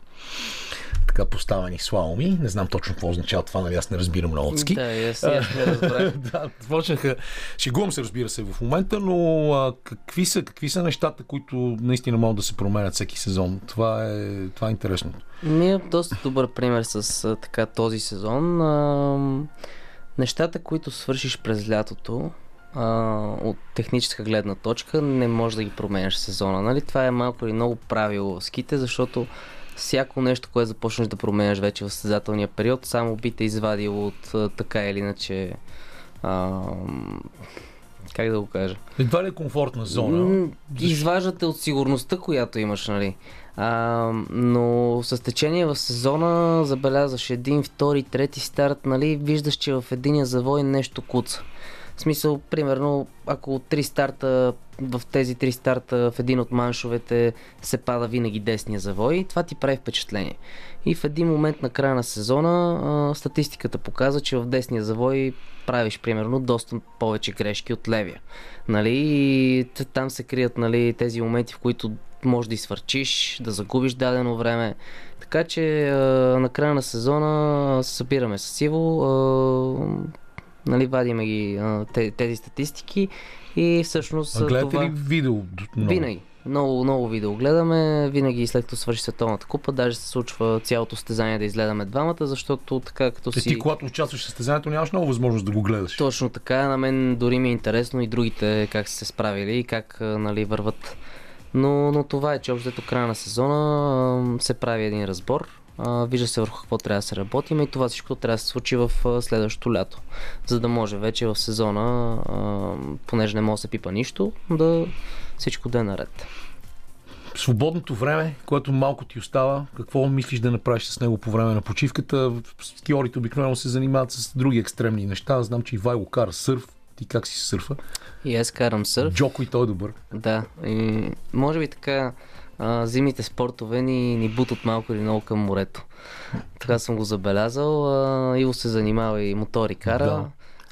Така поставени слаломи. Не знам точно какво означава това, нали аз не разбирам на отски. Да, аз, не разбрах. да, почнаха. Шегувам се, разбира се, в момента, но а, какви, са, какви са нещата, които наистина могат да се променят всеки сезон? Това е, това е интересното. Ми е доста добър пример с а, така този сезон. А, нещата, които свършиш през лятото, а, от техническа гледна точка, не можеш да ги променяш сезона. Нали? Това е малко или много правило в ските, защото всяко нещо, което започнеш да променяш вече в състезателния период, само би те извадило от а, така или иначе. А, как да го кажа? Едва ли е комфортна зона? Изваждате от сигурността, която имаш, нали? А, но с течение в сезона забелязваш един, втори, трети старт, нали? Виждаш, че в единия завой нещо куца. В смисъл, примерно, ако три старта, в тези три старта в един от маншовете се пада винаги десния завой, това ти прави впечатление. И в един момент на края на сезона статистиката показва, че в десния завой правиш примерно доста повече грешки от левия. Нали? И там се крият нали, тези моменти, в които може да изсвърчиш, да загубиш дадено време. Така че на края на сезона се събираме с Иво, нали, вадиме ги тези статистики и всъщност А гледате това... ли видео? Много? Винаги. Много, много видео гледаме, винаги след като свърши световната купа, даже се случва цялото стезание да изгледаме двамата, защото така като си... ти, когато участваш в състезанието, нямаш много възможност да го гледаш. Точно така, на мен дори ми е интересно и другите как са се справили и как нали, върват. Но, но това е, че общо края на сезона се прави един разбор, вижда се върху какво трябва да се работим и това всичко трябва да се случи в следващото лято. За да може вече в сезона, понеже не може да се пипа нищо, да всичко да е наред. Свободното време, което малко ти остава, какво мислиш да направиш с него по време на почивката? Скиорите обикновено се занимават с други екстремни неща. Знам, че Ивайло кара сърф. Ти как си сърфа? И аз карам сърф. Джоко и той е добър. Да, и може би така а, зимните спортове ни, ни бутат малко или много към морето. Така съм го забелязал. А, Иво се занимава и мотори кара, Да.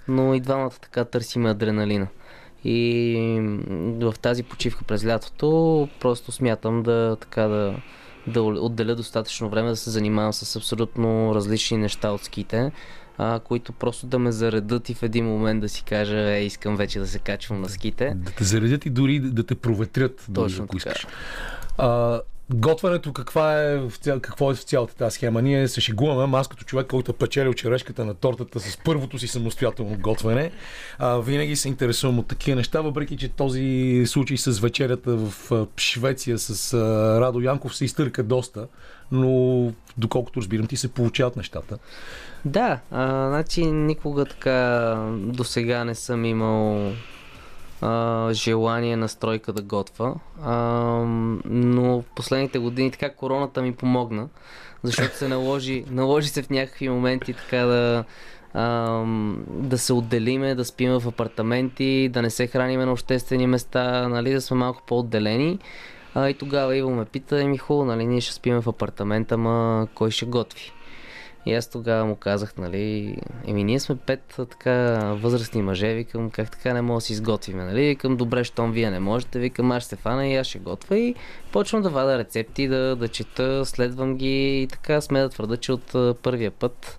но и двамата така търсиме адреналина. И в тази почивка през лятото просто смятам да така да, да отделя достатъчно време да се занимавам с абсолютно различни неща от ските, а, които просто да ме заредат и в един момент да си кажа, е, искам вече да се качвам на ските. Да те заредят и дори да те проветрят, дори, Точно ако така. искаш. А, готвенето каква е какво е в цялата тази схема? Ние се шегуваме, аз като човек, който е печелил черешката на тортата с първото си самостоятелно готвене, а, винаги се интересувам от такива неща, въпреки че този случай с вечерята в Швеция с а, Радо Янков се изтърка доста, но доколкото разбирам ти се получават нещата. Да, а, значи никога така до сега не съм имал а, желание настройка да готва, а, но в последните години така короната ми помогна, защото се наложи, наложи се в някакви моменти така да а, да се отделиме, да спиме в апартаменти, да не се храниме на обществени места, нали, да сме малко по-отделени. А, и тогава Иво ме пита, еми хубаво, нали, ние ще спиме в апартамента, ма кой ще готви? И аз тогава му казах, нали, еми ние сме пет а, така възрастни мъже, викам, как така не мога да си изготвиме, нали, викам, добре, щом вие не можете, викам, аз ще фана и аз ще готвя и почвам да вада рецепти, да, да чета, следвам ги и така сме да твърда, че от а, първия път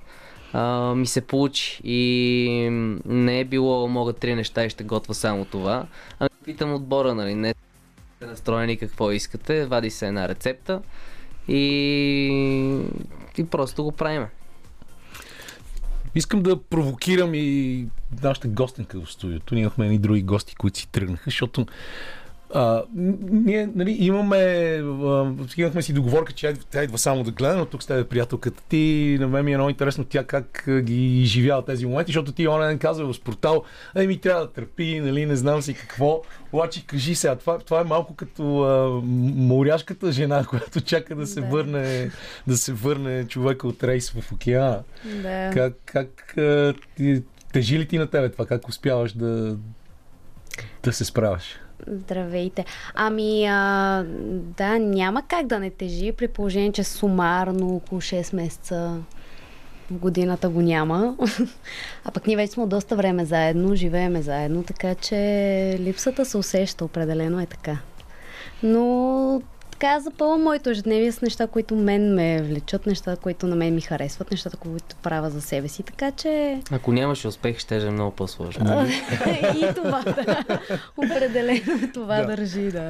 а, ми се получи. И не е било мога три неща и ще готва само това. Ами питам отбора, нали, не сте настроени какво искате, вади се една рецепта и, и просто го правим. Искам да провокирам и нашата гостенка в студиото. Ние имахме едни други гости, които си тръгнаха, защото а, ние нали, имаме, а, имахме си договорка, че тя идва само да гледа, но тук с тебе приятелката ти, на мен ми е много интересно тя как ги изживява тези моменти, защото ти онен казва в портал, ай ми трябва да търпи, нали, не знам си какво. Обаче кажи сега, това, това е малко като а, моряшката жена, която чака да се, Да. върне, да се върне човека от рейс в океана. Да. Как, как а, ти, тежи ли ти на тебе това? Как успяваш да, да се справяш? Здравейте. Ами, а, да, няма как да не тежи, при положение, че сумарно около 6 месеца в годината го няма. А пък ние вече сме доста време заедно, живееме заедно, така че липсата се усеща, определено е така. Но така запълвам моето ежедневие с неща, които мен ме влечат, неща, които на мен ми харесват, нещата, които правя за себе си. Така че Ако нямаше успех, ще е много по-сложно. и това, да. Определено това Да. държи, да.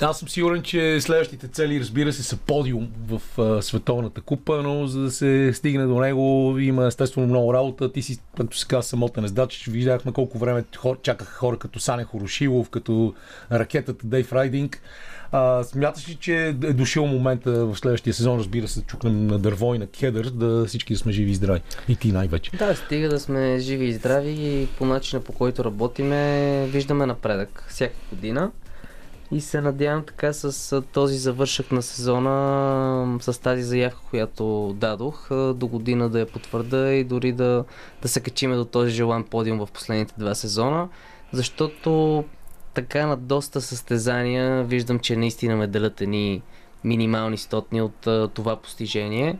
Аз съм сигурен, че следващите цели, разбира се, са подиум в а, Световната купа, но за да се стигне до него има естествено много работа. Ти си, както се казва, самотен ездач. Видяхме колко време хор, чакаха хора като Сане Хорошилов, като ракетата Дейв Райдинг. А, смяташ ли, че е дошъл момента в следващия сезон, разбира се, чукнем на дърво и на кедър, да всички да сме живи и здрави? И ти най-вече. Да, стига да сме живи и здрави и по начина по който работиме, виждаме напредък всяка година. И се надявам така с този завършък на сезона, с тази заявка, която дадох, до година да я потвърда и дори да, да се качиме до този желан подиум в последните два сезона, защото така на доста състезания виждам, че наистина ме делят едни минимални стотни от а, това постижение.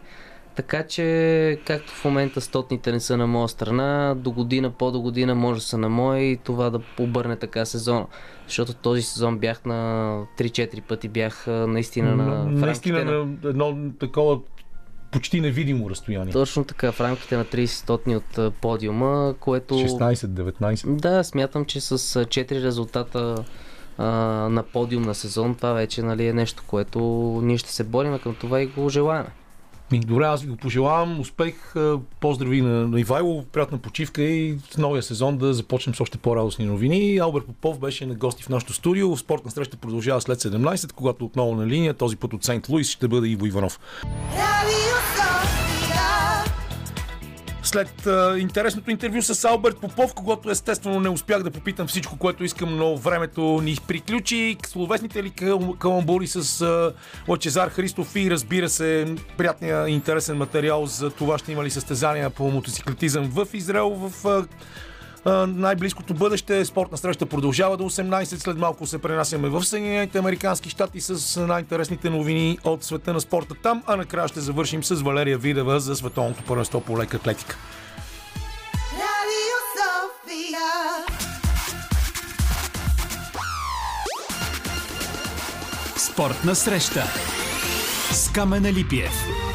Така че, както в момента стотните не са на моя страна, до година, по-до година може да са на моя и това да обърне така сезона. Защото този сезон бях на 3-4 пъти, бях наистина на... Наистина на едно такова почти невидимо разстояние. Точно така, в рамките на 30 стотни от подиума, което... 16-19. Да, смятам, че с а, 4 резултата а, на подиум на сезон, това вече нали, е нещо, което ние ще се борим към това и го желаем. Добре, аз ви го пожелавам. Успех, поздрави на, на Ивайло, приятна почивка и в новия сезон да започнем с още по-радостни новини. Алберт Попов беше на гости в нашото студио. Спортна среща продължава след 17, когато отново на линия, този път от Сейнт Луис ще бъде Иво Иванов. Sofia. След а, интересното интервю с Алберт Попов, когато естествено не успях да попитам всичко, което искам, но времето ни приключи. Словесните ли кал- каламбури с а, Лачезар Христов и разбира се, приятния интересен материал за това ще има ли състезания по мотоциклетизъм в Израел в а, най-близкото бъдеще. Спортна среща продължава до 18. След малко се пренасяме в Съединените Американски щати с най-интересните новини от света на спорта там, а накрая ще завършим с Валерия Видева за световното първенство по лека атлетика. Спортна среща с Камена Липиев.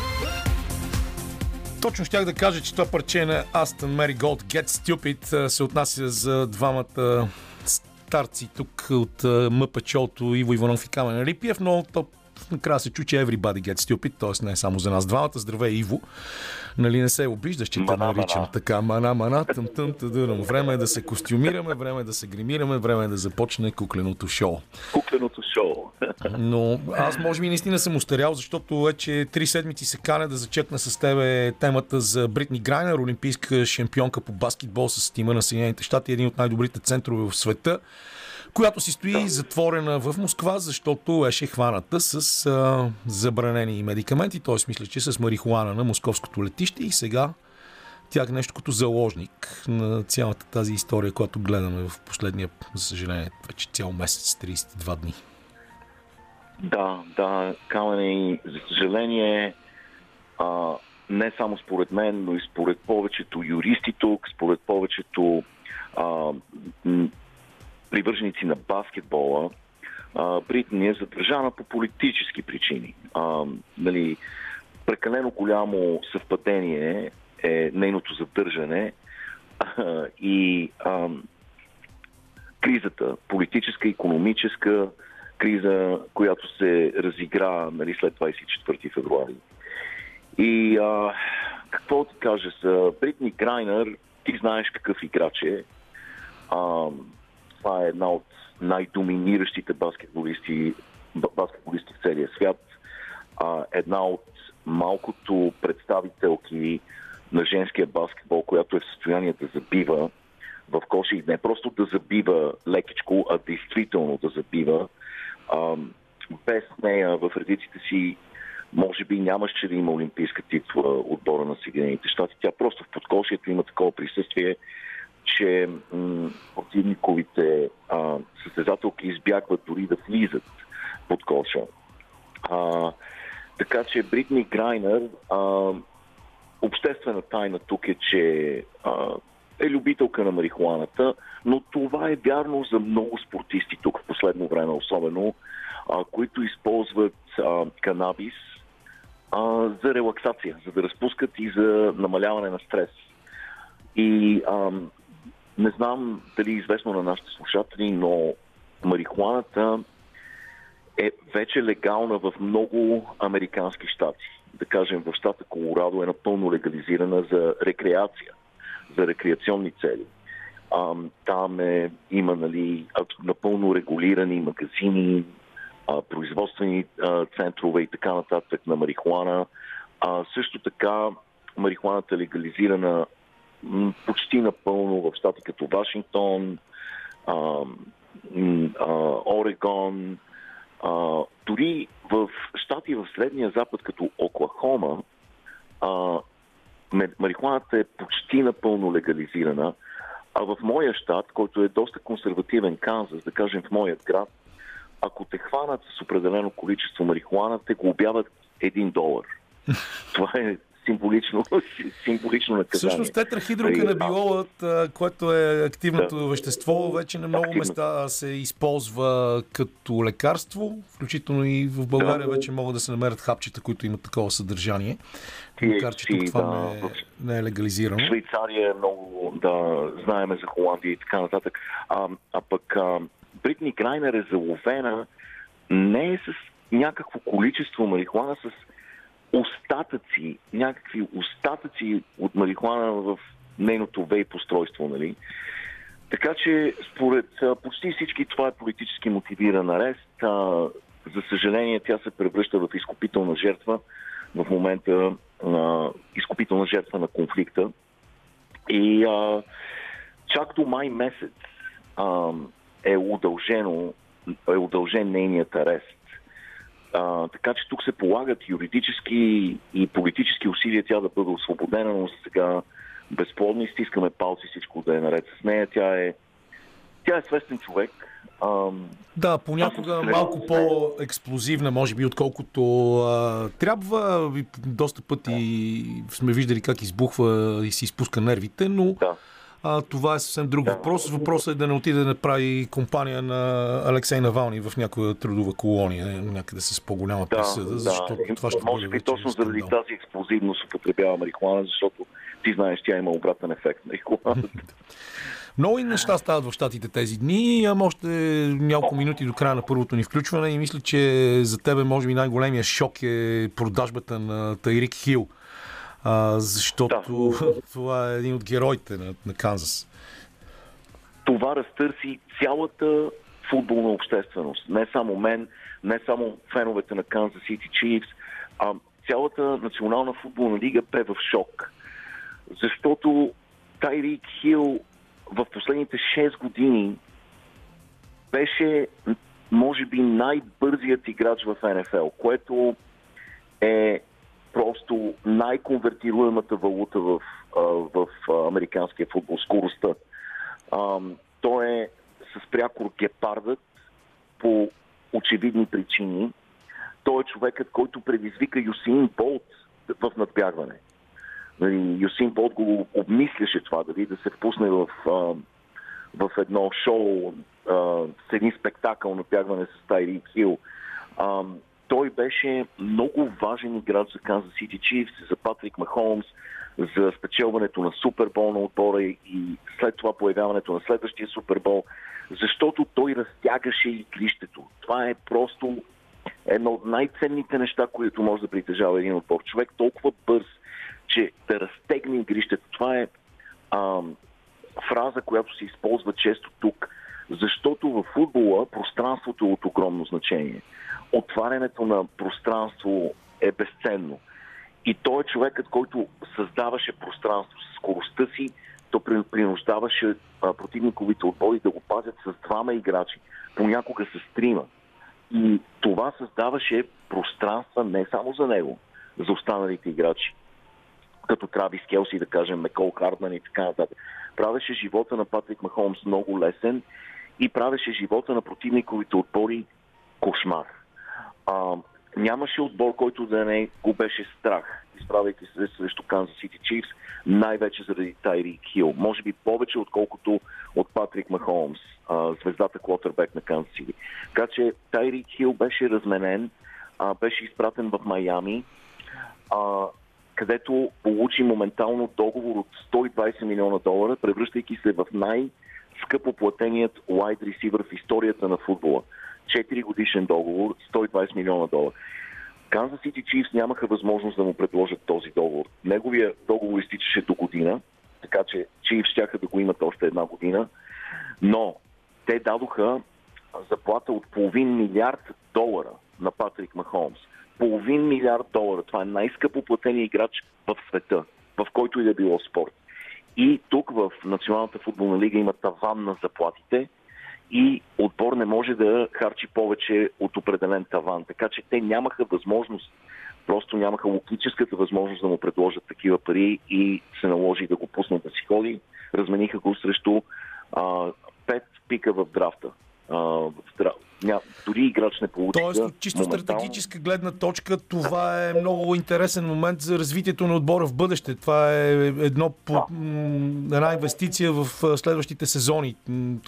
Точно щях да кажа, че това парче на Aston Marigold Get Stupid се отнася за двамата старци тук от а, МПЧ-то Иво Иванов и Камен Липиев, но то накрая се чу, че everybody gets stupid, т.е. не е само за нас двамата. Здравей, Иво. Нали не се обиждаш, че те наричам така. Мана, мана, тъм, тъм, тъдърам. Време е да се костюмираме, време е да се гримираме, време е да започне кукленото шоу. кукленото шоу. Но аз може би наистина съм устарял, защото вече три седмици се каня да зачекна с тебе темата за Бритни Грайнер, олимпийска шампионка по баскетбол с тима на Съединените щати, един от най-добрите центрове в света, която си стои затворена в Москва, защото беше хваната с а, забранени медикаменти, т.е. мисля, че с марихуана на московското летище и сега тя е нещо като заложник на цялата тази история, която гледаме в последния, за съжаление, вече цял месец, 32 дни. Да, да, Камене, за съжаление, а, не само според мен, но и според повечето юристи тук, според повечето а, привърженици на баскетбола, а, Бритни е задържана по политически причини. А, нали, прекалено голямо съвпадение е нейното задържане а, и а, кризата, политическа, економическа криза, която се разигра нали, след 24 февруари. И а, какво ти кажа за Бритни Грайнер, ти знаеш какъв играч е. А, това е една от най-доминиращите баскетболисти, ба- баскетболисти в целия свят. А, една от малкото представителки на женския баскетбол, която е в състояние да забива в коша и не просто да забива лекичко, а действително да забива. А, без нея в редиците си може би нямаше да има олимпийска титла отбора на Съединените щати. Тя просто в подкошието има такова присъствие, че м- противниковите а, състезателки избягват дори да влизат под коша. А, така че Бритни Грайнер, а, обществена тайна тук е, че а, е любителка на марихуаната, но това е вярно за много спортисти тук в последно време, особено, а, които използват а, канабис а, за релаксация, за да разпускат и за намаляване на стрес. И ам, не знам дали е известно на нашите слушатели, но марихуаната е вече легална в много американски щати. Да кажем, в щата Колорадо е напълно легализирана за рекреация, за рекреационни цели. Ам, там е, има нали, напълно регулирани магазини, производствени центрове и така нататък на марихуана. А, също така марихуаната е легализирана почти напълно в щати като Вашингтон, а, а, Орегон, а, дори в щати в Средния Запад като Оклахома, а, марихуаната е почти напълно легализирана, а в моя щат, който е доста консервативен Канзас, да кажем в моят град, ако те хванат с определено количество марихуана, те го обяват един долар. Това е символично, символично наказание. Всъщност тетрахидроканабиолът, което е активното Да. вещество, вече на много Активно. места се използва като лекарство, включително и в България Да. вече могат да се намерят хапчета, които имат такова съдържание. Ти- Макар, че тук това да, не, е, не е легализирано. Швейцария е много, да, знаеме за Холандия и така нататък. А, а пък а, Бритни Грайнер е заловена не е с някакво количество марихуана, с остатъци, някакви остатъци от марихуана в нейното вейп устройство, нали? Така че, според почти всички, това е политически мотивиран арест. А, за съжаление, тя се превръща в изкупителна жертва в момента а, изкупителна жертва на конфликта. И а, чак до май месец а, е удължено е удължен нейният арест. А, така че тук се полагат юридически и политически усилия тя да бъде освободена, но сега безплодни. Стискаме палци всичко да е наред с нея. Тя е, тя е свестен човек. Да, понякога малко по-експлозивна, може би, отколкото а, трябва. Доста пъти сме виждали как избухва и си изпуска нервите, но да. А, това е съвсем друг Да. въпрос. Въпросът е да не отиде да направи компания на Алексей Навални в някоя трудова колония, някъде с по-голяма Да, присъда, защото да. това ще Може би точно заради скандал. тази експлозивност употребява марихуана, защото ти знаеш, тя има обратен ефект. Марихуаната. Много и неща стават в щатите тези дни. Имам още няколко минути до края на първото ни включване и мисля, че за тебе може би най-големия шок е продажбата на Тайрик Хил. А, защото това е един от героите на, на Канзас. това разтърси цялата футболна общественост. Не само мен, не само феновете на Kansas City Chiefs, а цялата национална футболна лига бе в шок. Защото Тайрик Хил в последните 6 години беше, може би, най-бързият играч в НФЛ, което е просто най-конвертируемата валута в, в американския футбол, скоростта. Той е с прякор гепардът по очевидни причини. Той е човекът, който предизвика Юсин Болт в надбягване. Нали, Юсин Болт го обмисляше това, дали да се впусне в, в едно шоу с един спектакъл надбягване с Тайри Хил. Той беше много важен играч за Канзас Сити Chiefs, за Патрик Махолмс, за спечелването на Супербол на отбора и след това появяването на следващия Супербол, защото той разтягаше игрището. Това е просто едно от най-ценните неща, които може да притежава един отбор. Човек толкова бърз, че да разтегне игрището. Това е ам, фраза, която се използва често тук, защото в футбола пространството е от огромно значение. Отварянето на пространство е безценно. И той е човекът, който създаваше пространство с скоростта си, то при- принуждаваше противниковите отбори да го пазят с двама играчи, понякога с трима. И това създаваше пространства не само за него, за останалите играчи, като Травис Келси, да кажем, Мекол Хардман и така нататък. Правеше живота на Патрик Махомс много лесен и правеше живота на противниковите отбори кошмар. А, нямаше отбор, който да не го беше страх, изправяйки се срещу Канзас Сити Чифс, най-вече заради Тайри Хил. Може би повече, отколкото от Патрик Махомс, а, звездата квотербек на Канзас Сити. Така че Тайри Хил беше разменен, а, беше изпратен в Майами, а, където получи моментално договор от 120 милиона долара, превръщайки се в най-скъпо платеният wide receiver в историята на футбола. 4 годишен договор, 120 милиона долара. Канзас Сити Чифс нямаха възможност да му предложат този договор. Неговия договор изтичаше до година, така че Чифс щяха да го имат още една година, но те дадоха заплата от половин милиард долара на Патрик Махомс. Половин милиард долара. Това е най-скъпо платения играч в света, в който и да било спорт. И тук в Националната футболна лига има таван на заплатите и отбор не може да харчи повече от определен таван. Така че те нямаха възможност, просто нямаха логическата възможност да му предложат такива пари и се наложи да го пуснат да си ходи. Размениха го срещу а, пет пика в драфта. А, в драф... Ня... Дори играч не получи. Тоест, от чисто стратегическа гледна точка, това е много интересен момент за развитието на отбора в бъдеще. Това е едно, м, една инвестиция в следващите сезони.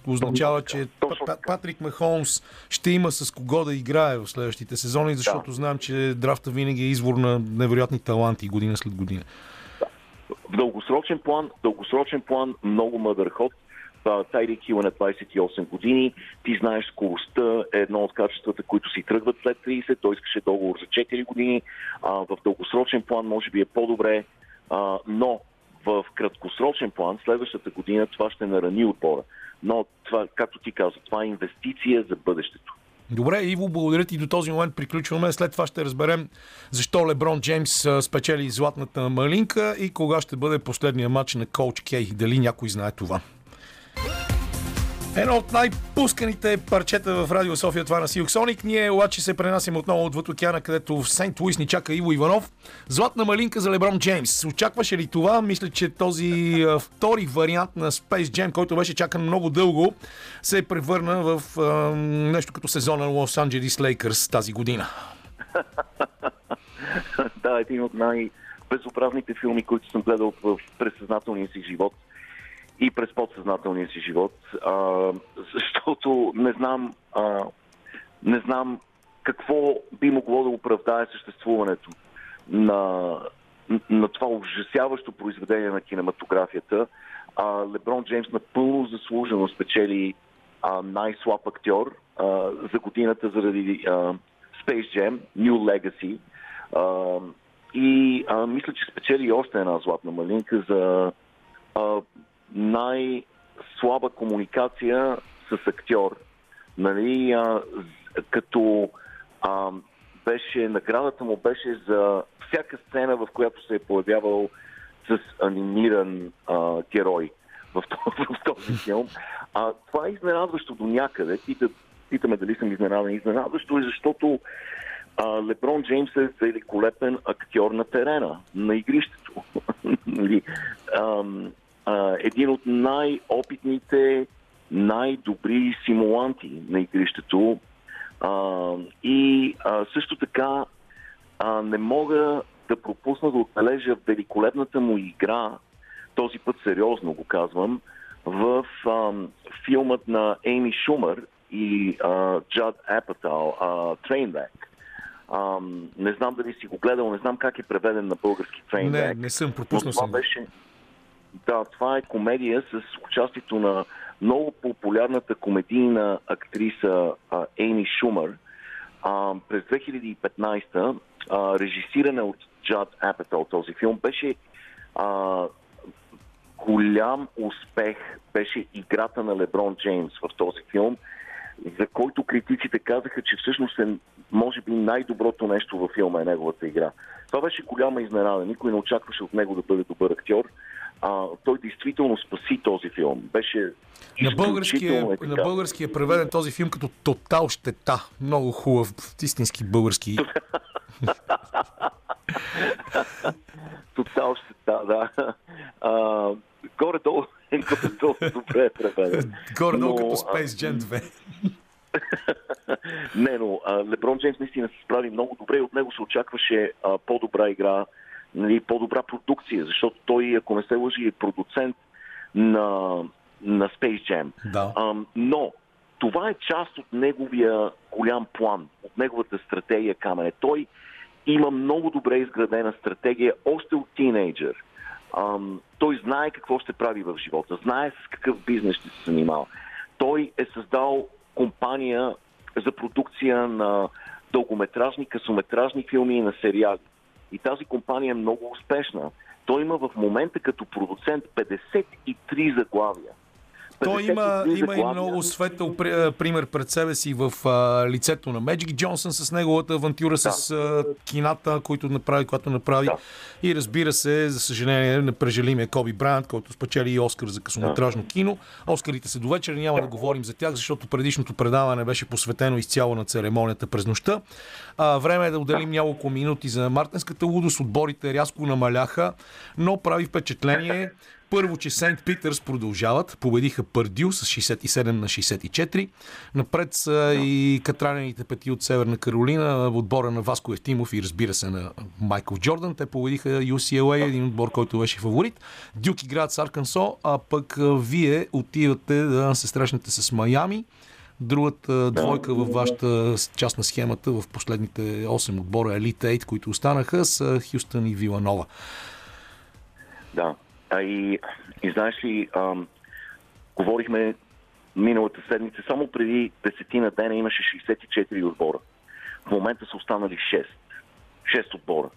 Означава, че Точно Патрик Махолмс ще има с кого да играе в следващите сезони, защото знаем, че драфта винаги е извор на невероятни таланти година след година. В дългосрочен план, дългосрочен план много мъдър ход. А, Тайрик Хил на 28 години. Ти знаеш, скоростта е едно от качествата, които си тръгват след 30. Той искаше договор за 4 години. А, в дългосрочен план може би е по-добре, а, но в краткосрочен план, следващата година, това ще нарани отбора. Но, това, както ти каза, това е инвестиция за бъдещето. Добре, Иво, благодаря ти. До този момент приключваме. След това ще разберем защо Леброн Джеймс спечели златната малинка и кога ще бъде последния матч на Коуч Кей. Дали някой знае това? Едно от най-пусканите парчета в Радио София, това на Силк Соник. Ние обаче се пренасим отново отвъд океана, където в Сент Луис ни чака Иво Иванов. Златна малинка за Леброн Джеймс. Очакваше ли това? Мисля, че този втори вариант на Space Jam, който беше чакан много дълго, се превърна в а, нещо като сезона на Лос Анджелис Лейкърс тази година. да, един от най-безобразните филми, които съм гледал в пресъзнателния си живот и през подсъзнателния си живот, а, защото не знам, а, не знам какво би могло да оправдае съществуването на, на това ужасяващо произведение на кинематографията. А, Леброн Джеймс напълно заслужено спечели а, най-слаб актьор а, за годината заради а, Space Jam, New Legacy. А, и а, мисля, че спечели още една златна малинка за а, най-слаба комуникация с актьор. Нали, а, като а, беше, наградата му беше за всяка сцена, в която се е появявал с анимиран а, герой в, този- в този филм. А, това е изненадващо до някъде. Пита, питаме дали съм изненадан. Изненадващо е, защото а, Леброн Джеймс е великолепен актьор на терена, на игрището. Нали? А, един от най-опитните, най-добри симуланти на игрището. А, и а, също така а, не мога да пропусна да отбележа великолепната му игра, този път сериозно го казвам, в ам, филмът на Ейми Шумър и а, Джад Апатал, а, не знам дали си го гледал, не знам как е преведен на български Не, Trainwreck. не съм, пропуснал съм. беше... Да, това е комедия с участието на много популярната комедийна актриса а, Ейми Шумър. А, през 2015 а, режисирана от Джад Апетъл този филм беше а, голям успех беше играта на Леброн Джеймс в този филм, за който критиците казаха, че всъщност е може би най-доброто нещо във филма е неговата игра. Това беше голяма изненада. Никой не очакваше от него да бъде добър актьор. А, той действително спаси този филм. Беше На български, е, на български е преведен този филм като Тотал щета. Много хубав, истински български. Тотал ще да. А, горе-долу, горе-долу добре е преведен. Горе-долу Но, като Space Jam 2. Не, но а, Леброн Джеймс наистина се справи много добре и от него се очакваше а, по-добра игра, нали, по-добра продукция, защото той, ако не се лъжи, е продуцент на, на Space Jam. Да. Ам, но това е част от неговия голям план, от неговата стратегия Камене. Той има много добре изградена стратегия още от тинейджър. Ам, той знае какво ще прави в живота, знае с какъв бизнес ще се занимава. Той е създал компания за продукция на дългометражни, късометражни филми и на сериали. И тази компания е много успешна. Той има в момента като продуцент 53 заглавия. Той има, 53 има и много светъл при- пример пред себе си в а, лицето на Меджик Джонсън с неговата авантюра с а, кината, които направи, която направи. Да. И разбира се, за съжаление, непрежалимия Коби Брайант, който спечели и Оскар за късометражно кино. Оскарите са до вечер, няма да говорим за тях, защото предишното предаване беше посветено изцяло на церемонията през нощта. А, време е да отделим няколко минути за мартенската лудост. Отборите рязко намаляха, но прави впечатление, първо, че Сейнт Питърс продължават. Победиха Пърдю с 67 на 64. Напред са и катранените пети от Северна Каролина, отбора на Васко Евтимов и разбира се на Майкъл Джордан. Те победиха UCLA, един отбор, който беше фаворит. Дюк играят с Аркансо, а пък вие отивате да се срещнете с Майами. Другата двойка във вашата част на схемата в последните 8 отбора Elite 8, които останаха, са Хюстън и Виланова. Да. А и, и знаеш ли, ам, говорихме миналата седмица, само преди десетина дена имаше 64 отбора. В момента са останали 6. 6 отбора.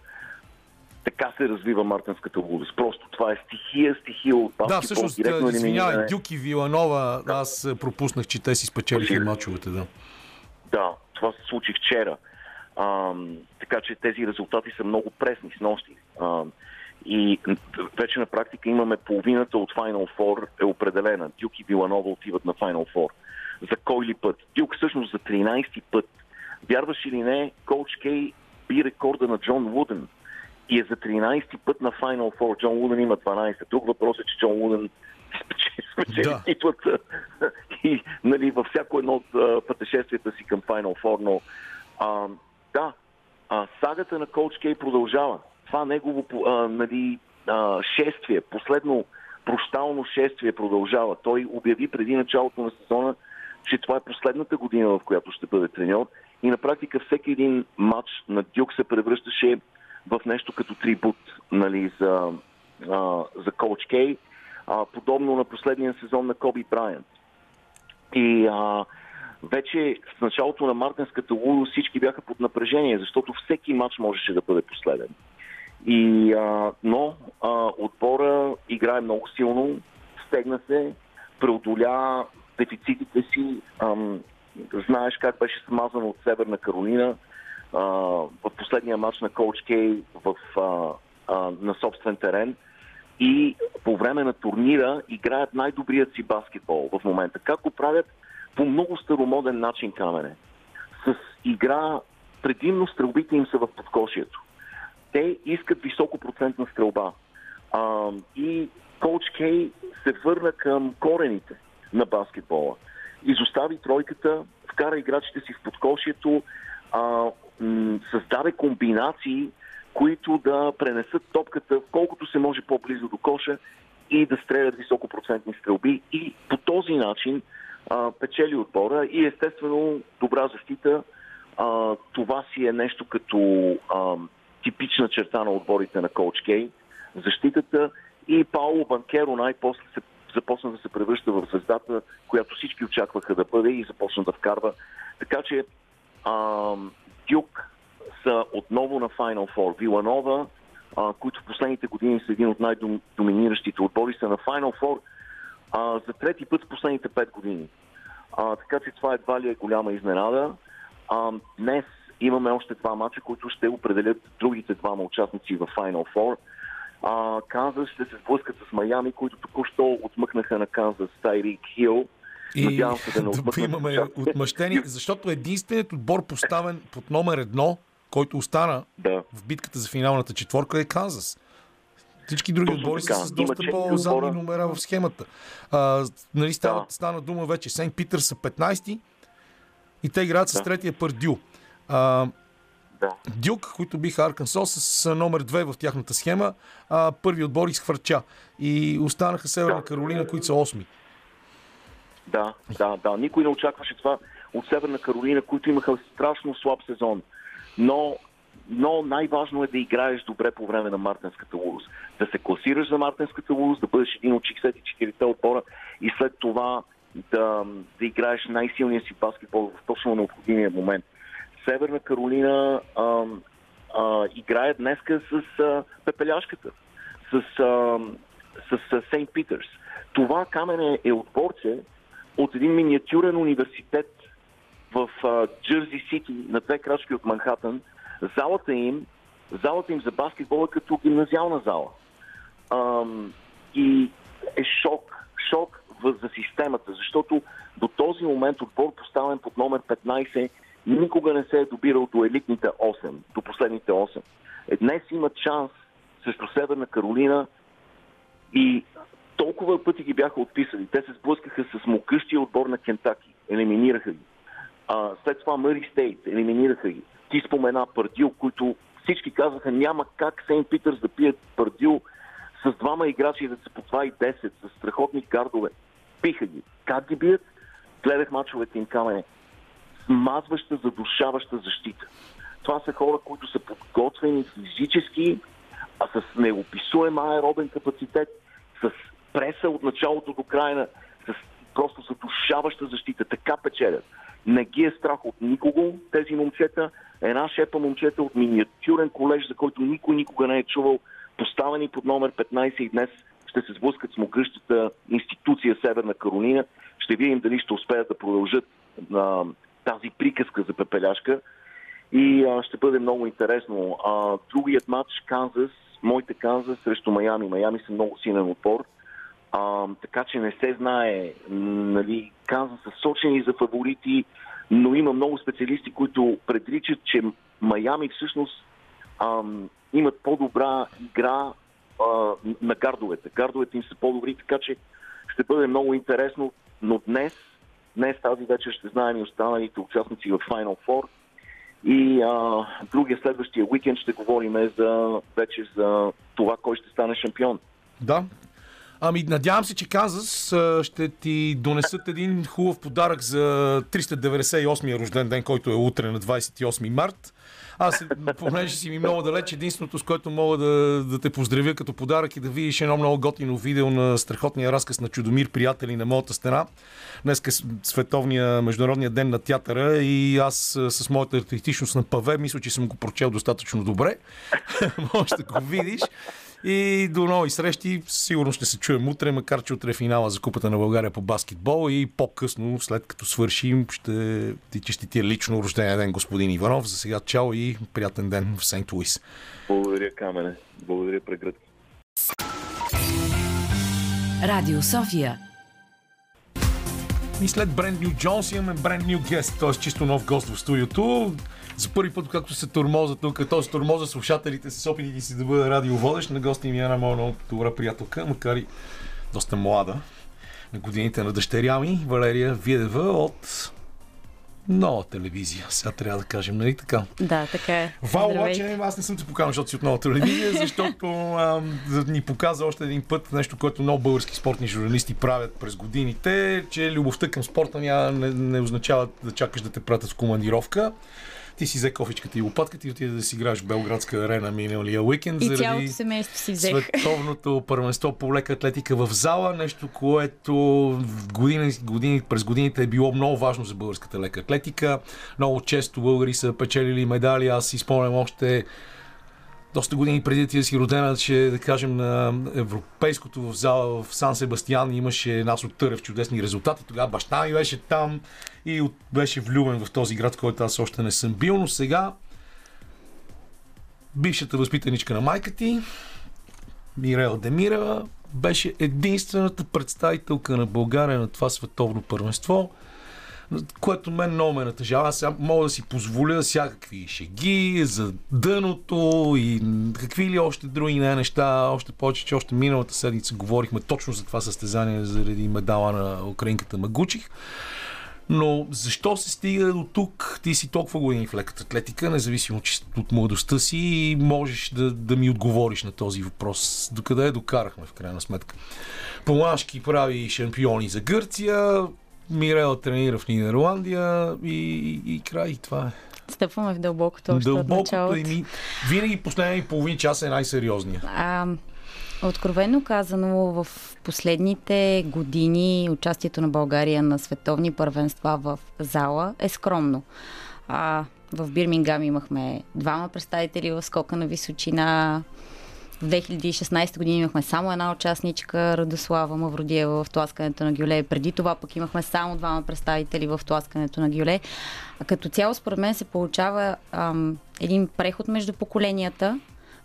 Така се развива мартинската лудост. Просто това е стихия, стихия от баскетбол. Да, всъщност, директно извинявай, елиминиране. Дюк и Виланова, аз а, пропуснах, че те си спечелиха мачовете, да. Да, това се случи вчера. Ам, така че тези резултати са много пресни с нощи. Ам, и вече на практика имаме половината от Final Four е определена. Дюк и Виланова отиват на Final Four. За кой ли път? Дюк всъщност за 13-ти път. Вярваш или не, Коуч Кей би рекорда на Джон Вуден и е за 13-ти път на Final Four. Джон Вуден има 12. Друг въпрос е, че Джон Вуден спечели, Да. титлата и нали, във всяко едно от а, пътешествията си към Final Four, но а, да, а, сагата на Коуч Кей продължава. Това негово а, нали, а, шествие, последно прощално шествие продължава. Той обяви преди началото на сезона, че това е последната година, в която ще бъде треньор. И на практика всеки един матч на Дюк се превръщаше в нещо като трибут нали, за, а, за Коуч Кей, а, подобно на последния сезон на Коби Брайант. И а, вече в началото на мартинската лудост всички бяха под напрежение, защото всеки матч можеше да бъде последен. И, а, но а, отбора играе много силно, стегна се, преодоля дефицитите си. Ам, знаеш как беше смазан от Северна Каролина в последния матч на Коуч Кей в, а, а, на собствен терен и по време на турнира играят най-добрият си баскетбол в момента. Как го правят? По много старомоден начин, Камене. С игра, предимно стрелбите им са в подкошието. Те искат високопроцентна стрелба. А, и Коуч Кей се върна към корените на баскетбола. Изостави тройката, вкара играчите си в подкошието, а, м- създаде комбинации, които да пренесат топката колкото се може по-близо до коша и да стрелят високопроцентни стрелби и по този начин а, печели отбора и естествено добра защита А, това си е нещо като а, типична черта на отборите на Коуч Кей. Защитата и Пауло Банкеро най-после се започна да се превръща в звездата, която всички очакваха да бъде и започна да вкарва. Така че Дюк са отново на Final Four. Виланова, а, които в последните години са един от най-доминиращите отбори, са на Final Four а, за трети път в последните 5 години. А, така че това едва ли е голяма изненада. А, днес имаме още два мача, които ще определят другите двама участници в Final Four. А, Канзас ще се сблъскат с Майами, които току-що отмъкнаха на Канзас Тайрик Хил. И Надявам се да не отмъкнат имаме отмъщение, защото единственият отбор поставен под номер едно, който остана Да. в битката за финалната четворка е Канзас. Всички други Точно отбори са с доста по-задни номера в схемата. А, нали стана, Да. стана дума вече. Сейнт Питър са 15 и те играят с Да. третия Пърдю. А, Да. Дюк, които биха Аркансос с номер 2 в тяхната схема, а, първи отбор изхвърча. И останаха Северна Да. Каролина, които са 8. Да, да, да. Никой не очакваше това от Северна Каролина, които имаха страшно слаб сезон. Но, но най-важно е да играеш добре по време на Мартинската лудост. Да се класираш за Мартинската лудост, да бъдеш един от 64-те отбора и след това да, да играеш най-силния си баскетбол в точно необходимия момент. Северна Каролина а, а, играе днеска с а, пепеляшката, с, а, с, Сейнт Питърс. Това камене е отборче от един миниатюрен университет в а, Джерси Сити, на две крачки от Манхатън. Залата им, залата им за баскетбол е като гимназиална зала. Ам, и е шок, шок за системата, защото до този момент отбор поставен под номер 15 никога не се е добирал до елитните 8, до последните 8. Е, днес имат шанс срещу Северна Каролина и толкова пъти ги бяха отписали. Те се сблъскаха с могъщия отбор на Кентаки. Елиминираха ги. А, след това Мъри Стейт. Елиминираха ги. Ти спомена Пардил, които всички казаха няма как Сейнт Питърс да пият Пардил с двама играчи да са по 2 и 10, с страхотни гардове. Пиха ги. Как ги бият? Гледах мачовете им камене. Смазваща, задушаваща защита. Това са хора, които са подготвени физически, а с неописуем аеробен капацитет, с преса от началото до края, с просто задушаваща защита. Така печелят. Не ги е страх от никого тези момчета. Една шепа момчета от миниатюрен колеж, за който никой никога не е чувал, поставени под номер 15 и днес ще се сблъскат с могъщата институция Северна Каролина. Ще видим дали ще успеят да продължат а, тази приказка за пепеляшка и а, ще бъде много интересно. А, другият матч Канзас, моите Канзас срещу Майами. Майами са много силен отбор. А, така че не се знае. Нали, Канзас са сочени за фаворити, но има много специалисти, които предричат, че Майами всъщност ам, имат по-добра игра а, на гардовете. Гардовете им са по-добри, така че ще бъде много интересно. Но днес, днес тази вечер ще знаем и останалите участници в Final Four. И а, другия следващия уикенд ще говорим за, вече за това кой ще стане шампион. Да. Ами, надявам се, че Канзас ще ти донесат един хубав подарък за 398-я рожден ден, който е утре на 28 март. Аз, понеже си ми много далеч, единственото, с което мога да, да те поздравя като подарък и да видиш едно много готино видео на страхотния разказ на Чудомир, приятели на моята стена. Днес е Световния международния ден на театъра и аз с моята артистичност на паве, мисля, че съм го прочел достатъчно добре. Може да го видиш. И до нови срещи. Сигурно ще се чуем утре, макар че утре е финала за Купата на България по баскетбол и по-късно, след като свършим, ще ти честития лично рождения ден, господин Иванов. За сега чао и приятен ден в Сент Луис. Благодаря, Камене. Благодаря, Прегръдки. Радио София. И след Бренд Нью Джонс имаме Бренд Нью Гест, т.е. чисто нов гост в студиото. За първи път, както се тормоза тук, т.е. тормоза слушателите с опитите си да бъде радиоводещ, на гости ми е една моя много добра приятелка, макар и доста млада, на годините на дъщеря ми, Валерия Видева от нова телевизия. Сега трябва да кажем, нали така? Да, така е. Вал, обаче, аз не съм те поканал, защото си от нова телевизия, защото а, ни показа още един път нещо, което много български спортни журналисти правят през годините, че любовта към спорта няма, не, не означава да чакаш да те пратят в командировка. Ти си взе кофичката и лопатката и отиде да си играеш в Белградска арена миналия уикенд. И цялото семейство си взех. Световното първенство по лека атлетика в зала, нещо, което години, години, през годините е било много важно за българската лека атлетика. Много често българи са печелили медали. Аз си спомням още доста години преди ти да си родена, че да кажем на европейското в зала в Сан Себастиан имаше нас от Търев чудесни резултати. Тогава баща ми беше там и от- беше влюбен в този град, който аз още не съм бил, но сега бившата възпитаничка на майка ти, Мирел Демира, беше единствената представителка на България на това световно първенство, което мен много ме натъжава. Аз сега мога да си позволя всякакви шеги за дъното и какви ли още други не неща. Още повече, че още миналата седмица говорихме точно за това състезание заради медала на украинката Магучих. Но защо се стига до тук? Ти си толкова години в леката атлетика, независимо от младостта си и можеш да, да ми отговориш на този въпрос. Докъде я докарахме в крайна сметка? Помашки прави шампиони за Гърция, Мирела тренира в Нидерландия и, и, и край. Това е. Стъпваме в дълбокото още от Дълбокото началото. и ми... Винаги последния и половин час е най-сериозния. А, откровенно казано, в последните години участието на България на световни първенства в зала е скромно. А, в Бирмингам имахме двама представители в скока на височина. В 2016 година имахме само една участничка, Радослава Мавродиева в тласкането на гюле. Преди това пък имахме само двама представители в тласкането на гюле. Като цяло, според мен, се получава ам, един преход между поколенията.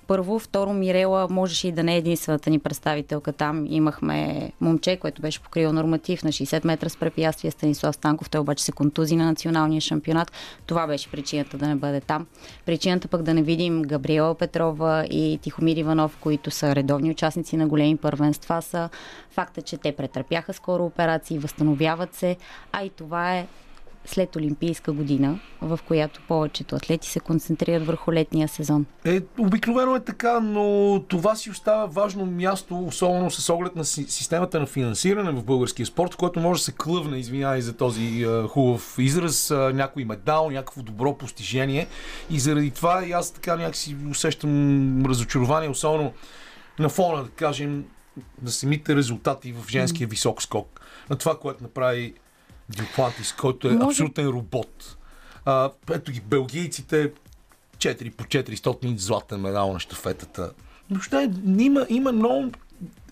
Първо, второ, Мирела можеше и да не е единствената ни представителка там. Имахме момче, което беше покрил норматив на 60 метра с препятствие Станислав Станков. Той обаче се контузи на националния шампионат. Това беше причината да не бъде там. Причината пък да не видим Габриела Петрова и Тихомир Иванов, които са редовни участници на големи първенства, са факта, че те претърпяха скоро операции, възстановяват се, а и това е след Олимпийска година, в която повечето атлети се концентрират върху летния сезон. Е, обикновено е така, но това си остава важно място, особено с оглед на си- системата на финансиране в българския спорт, което може да се клъвне, извинявай за този е, хубав израз, е, някой медал, някакво добро постижение. И заради това и аз така някакси усещам разочарование, особено на фона, да кажем, на самите резултати в женския висок скок. На това, което направи Дюплантис, който е Може- абсолютен робот. А, ето ги белгийците, 4 по 400 златен медал на щафетата. Въобще има, има много...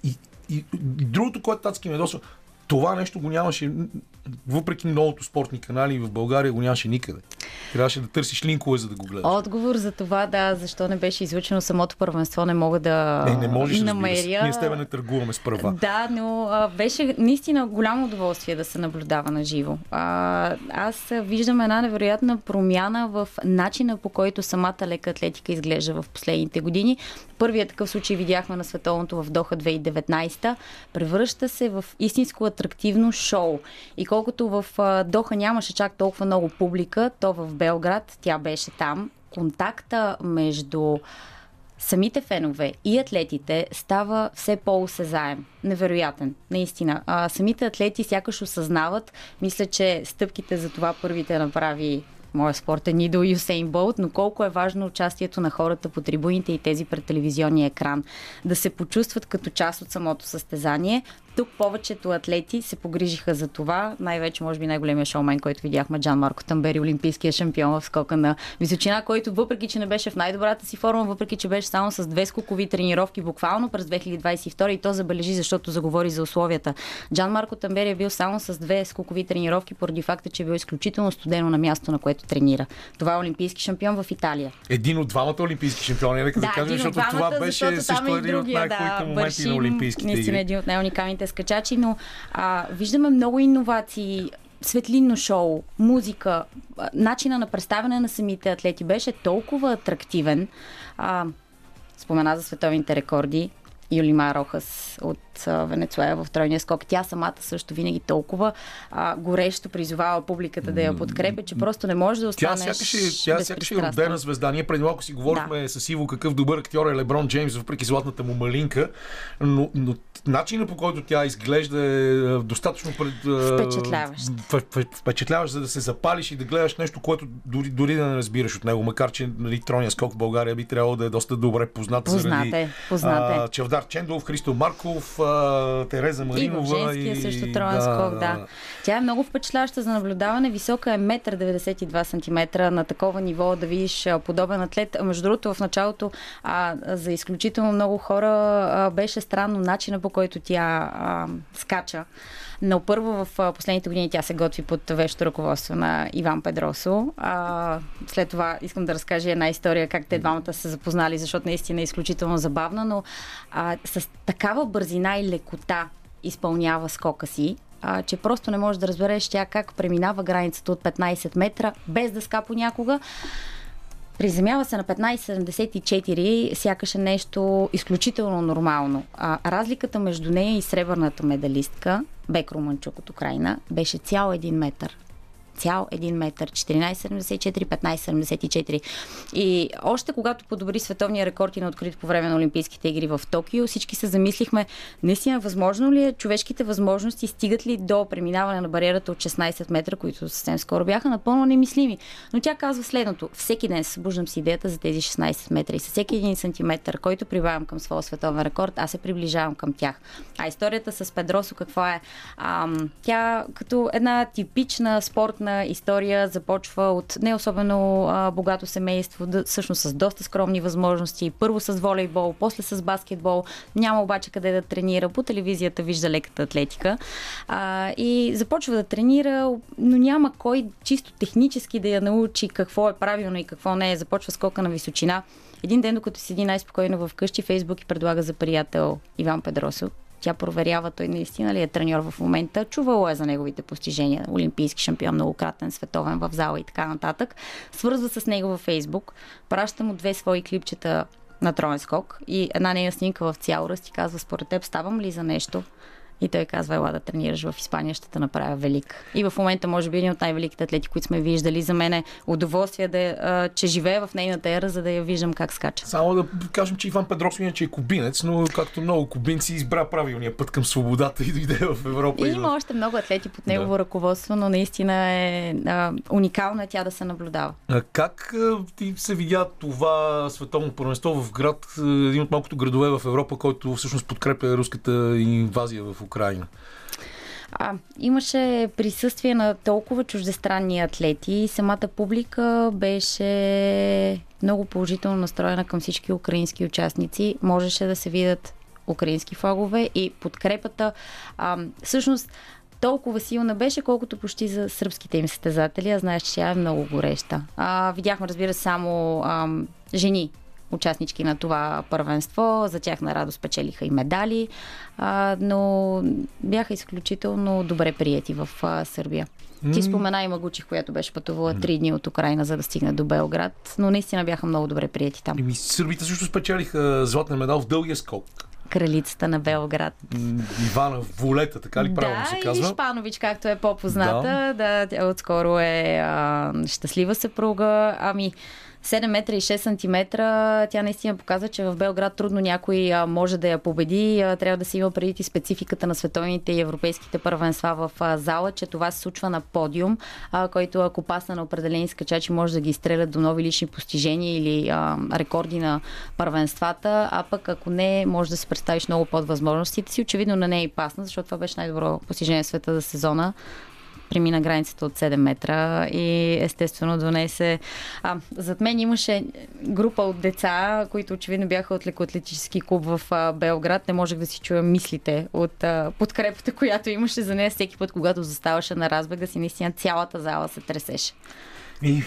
И, и, и другото, което татски ме ядосва, това нещо го нямаше, въпреки многото спортни канали в България, го нямаше никъде. Трябваше да търсиш линкове, за да го гледаш. Отговор за това, да, защо не беше излучено самото първенство, не мога да Е, не можеш, намеря. Ние с тебе не търгуваме с права. Да, но а, беше наистина голямо удоволствие да се наблюдава на живо. А, аз виждам една невероятна промяна в начина по който самата лека атлетика изглежда в последните години. Първият такъв случай видяхме на световното в Доха 2019. Превръща се в истинско атрактивно шоу. И колкото в а, Доха нямаше чак толкова много публика, то в Белград тя беше там. Контакта между самите фенове и атлетите става все по-осезаем. Невероятен, наистина. А, самите атлети сякаш осъзнават, мисля, че стъпките за това първите направи моя спортен идол Юсейн Болт, но колко е важно участието на хората по трибуните и тези пред телевизионния екран. Да се почувстват като част от самото състезание. Тук повечето атлети се погрижиха за това. Най-вече, може би, най-големия шоумен, който видяхме, Джан Марко Тамбери, олимпийския шампион в скока на височина, който въпреки, че не беше в най-добрата си форма, въпреки, че беше само с две скокови тренировки буквално през 2022 и то забележи, защото заговори за условията. Джан Марко Тамбери е бил само с две скокови тренировки поради факта, че е бил изключително студено на място, на което тренира. Това е олимпийски шампион в Италия. Един от двамата олимпийски шампиони, нека да, Да, кажем, защото това двамата, беше защото там също е един от най-хубавите да, моменти на олимпийските Наистина един от най-уникалните скачачи, но а, виждаме много иновации, светлинно шоу, музика, начина на представяне на самите атлети беше толкова атрактивен. А, спомена за световните рекорди. Юлима Рохас от а, Венецуела в тройния скок. Тя самата също винаги толкова а, горещо призовава публиката да я подкрепя, че просто не може да Тя останеш сякаш е, тя сякаш е родена звезда. Ние преди малко си говорихме с Иво какъв добър актьор е Леброн Джеймс, въпреки златната му малинка, но, но начинът по който тя изглежда е достатъчно пред, Впечатляващ. впечатляващ, за да се запалиш и да гледаш нещо, което дори, дори да не разбираш от него, макар че нали, тройния скок в България би трябвало да е доста добре познат Познат заради е, познат е. Чавдар Чендов, Христо Марков, а, Тереза И в Маринова. женския също троен скок, да. Тя е много впечатляваща за наблюдаване. Висока е 1,92 см на такова ниво да видиш подобен атлет. Между другото, в началото а, за изключително много хора а, беше странно начина по който тя а, скача. Но първо в последните години тя се готви под вещо ръководство на Иван Педросо. А, след това искам да разкажа една история как те двамата са се запознали, защото наистина е изключително забавна, но а, с такава бързина и лекота изпълнява скока си, а, че просто не можеш да разбереш тя как преминава границата от 15 метра, без да ска понякога. Приземява се на 15,74, сякаш е нещо изключително нормално. А, разликата между нея и сребърната медалистка, Бек Руманчук от Украина, беше цял един метър. Цял един метър. 14,74, 15,74. И още когато подобри световния рекорд и на открит по време на Олимпийските игри в Токио, всички се замислихме, наистина възможно ли е, човешките възможности стигат ли до преминаване на бариерата от 16 метра, които съвсем скоро бяха напълно немислими. Но тя казва следното. Всеки ден събуждам с идеята за тези 16 метра и с всеки един сантиметър, който прибавям към своя световен рекорд, аз се приближавам към тях. А историята с Педросо каква е? Ам, тя като една типична спортна история започва от не особено а, богато семейство, да, всъщност с доста скромни възможности. Първо с волейбол, после с баскетбол. Няма обаче къде да тренира. По телевизията вижда леката атлетика. А, и започва да тренира, но няма кой чисто технически да я научи какво е правилно и какво не е. Започва скока на височина. Един ден, докато седи най-спокойно в къщи, Фейсбук и предлага за приятел Иван Педросо. Тя проверява той наистина ли е треньор в момента. Чувало е за неговите постижения. Олимпийски шампион, многократен, световен в зала и така нататък. Свързва с него във Фейсбук. Праща му две свои клипчета на троен скок и една нейна снимка в цял ръст и казва, според теб ставам ли за нещо? И той казва, ела да тренираш в Испания, ще те направя велик. И в момента, може би, един от най-великите атлети, които сме виждали. За мен е удоволствие, да, а, че живея в нейната ера, за да я виждам как скача. Само да кажем, че Иван Педросов иначе е кубинец, но както много кубинци избра правилния път към свободата и дойде в Европа. И в- има още много атлети под негово ръководство, но наистина е а, уникално е тя да се наблюдава. А Как а, ти се видя това световно първенство в град, един от малкото градове в Европа, който всъщност подкрепя руската инвазия в Украина? А, имаше присъствие на толкова чуждестранни атлети. Самата публика беше много положително настроена към всички украински участници. Можеше да се видят украински флагове и подкрепата. А, всъщност, толкова силна беше, колкото почти за сръбските им състезатели. А знаеш, че тя е много гореща. А, видяхме, разбира се, само ам, жени участнички на това първенство. За тях на радост печелиха и медали, а, но бяха изключително добре прияти в а, Сърбия. Ти спомена и Магучих, която беше пътувала три дни от Украина, за да стигне до Белград, но наистина бяха много добре прияти там. Еми, сърбите също спечелиха златен медал в дългия скок. Кралицата на Белград. Ивана Волета, така ли правилно да, се и казва? Шпанович, както е по-позната. Да, тя отскоро е а, щастлива съпруга. Ами, 7 метра и 6 сантиметра. Тя наистина показва, че в Белград трудно някой може да я победи. Трябва да се има преди и спецификата на световните и европейските първенства в зала, че това се случва на подиум, който ако пасна на определени скачачи, може да ги изстрелят до нови лични постижения или рекорди на първенствата, а пък ако не, може да се представиш много под възможностите си. Очевидно на нея и пасна, защото това беше най-добро постижение в света за сезона премина границата от 7 метра и естествено донесе... А, зад мен имаше група от деца, които очевидно бяха от лекоатлетически клуб в а, Белград. Не можех да си чуя мислите от а, подкрепата, която имаше за нея всеки път, когато заставаше на разбега си. Наистина цялата зала се тресеше. И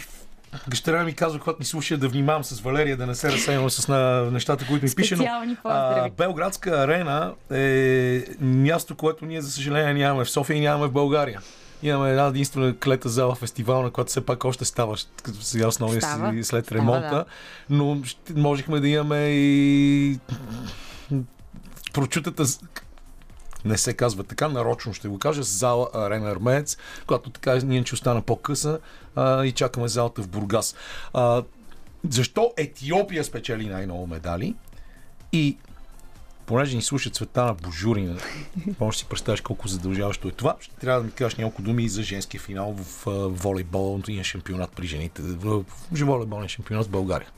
Гъщеря ми казва, когато ни слуша, да внимавам с Валерия, да не се разсеяме с на нещата, които ми пише. Но, поздрави. Белградска арена е място, което ние, за съжаление, нямаме в София и нямаме в България. Имаме една единствена клета зала фестивална, която все пак още става, като сега основния Става. си след Става, ремонта. да. Но можехме да имаме и прочутата не се казва така, нарочно ще го кажа, зала Арена Армеец, която така ние че остана по-къса а, и чакаме залата в Бургас. А, защо Етиопия спечели най-много медали? И понеже ни слуша Цветана Божурина, може си представиш колко задължаващо е това, ще трябва да ми кажеш няколко думи и за женския финал в волейболния шампионат при жените, в, волейболния шампионат в България.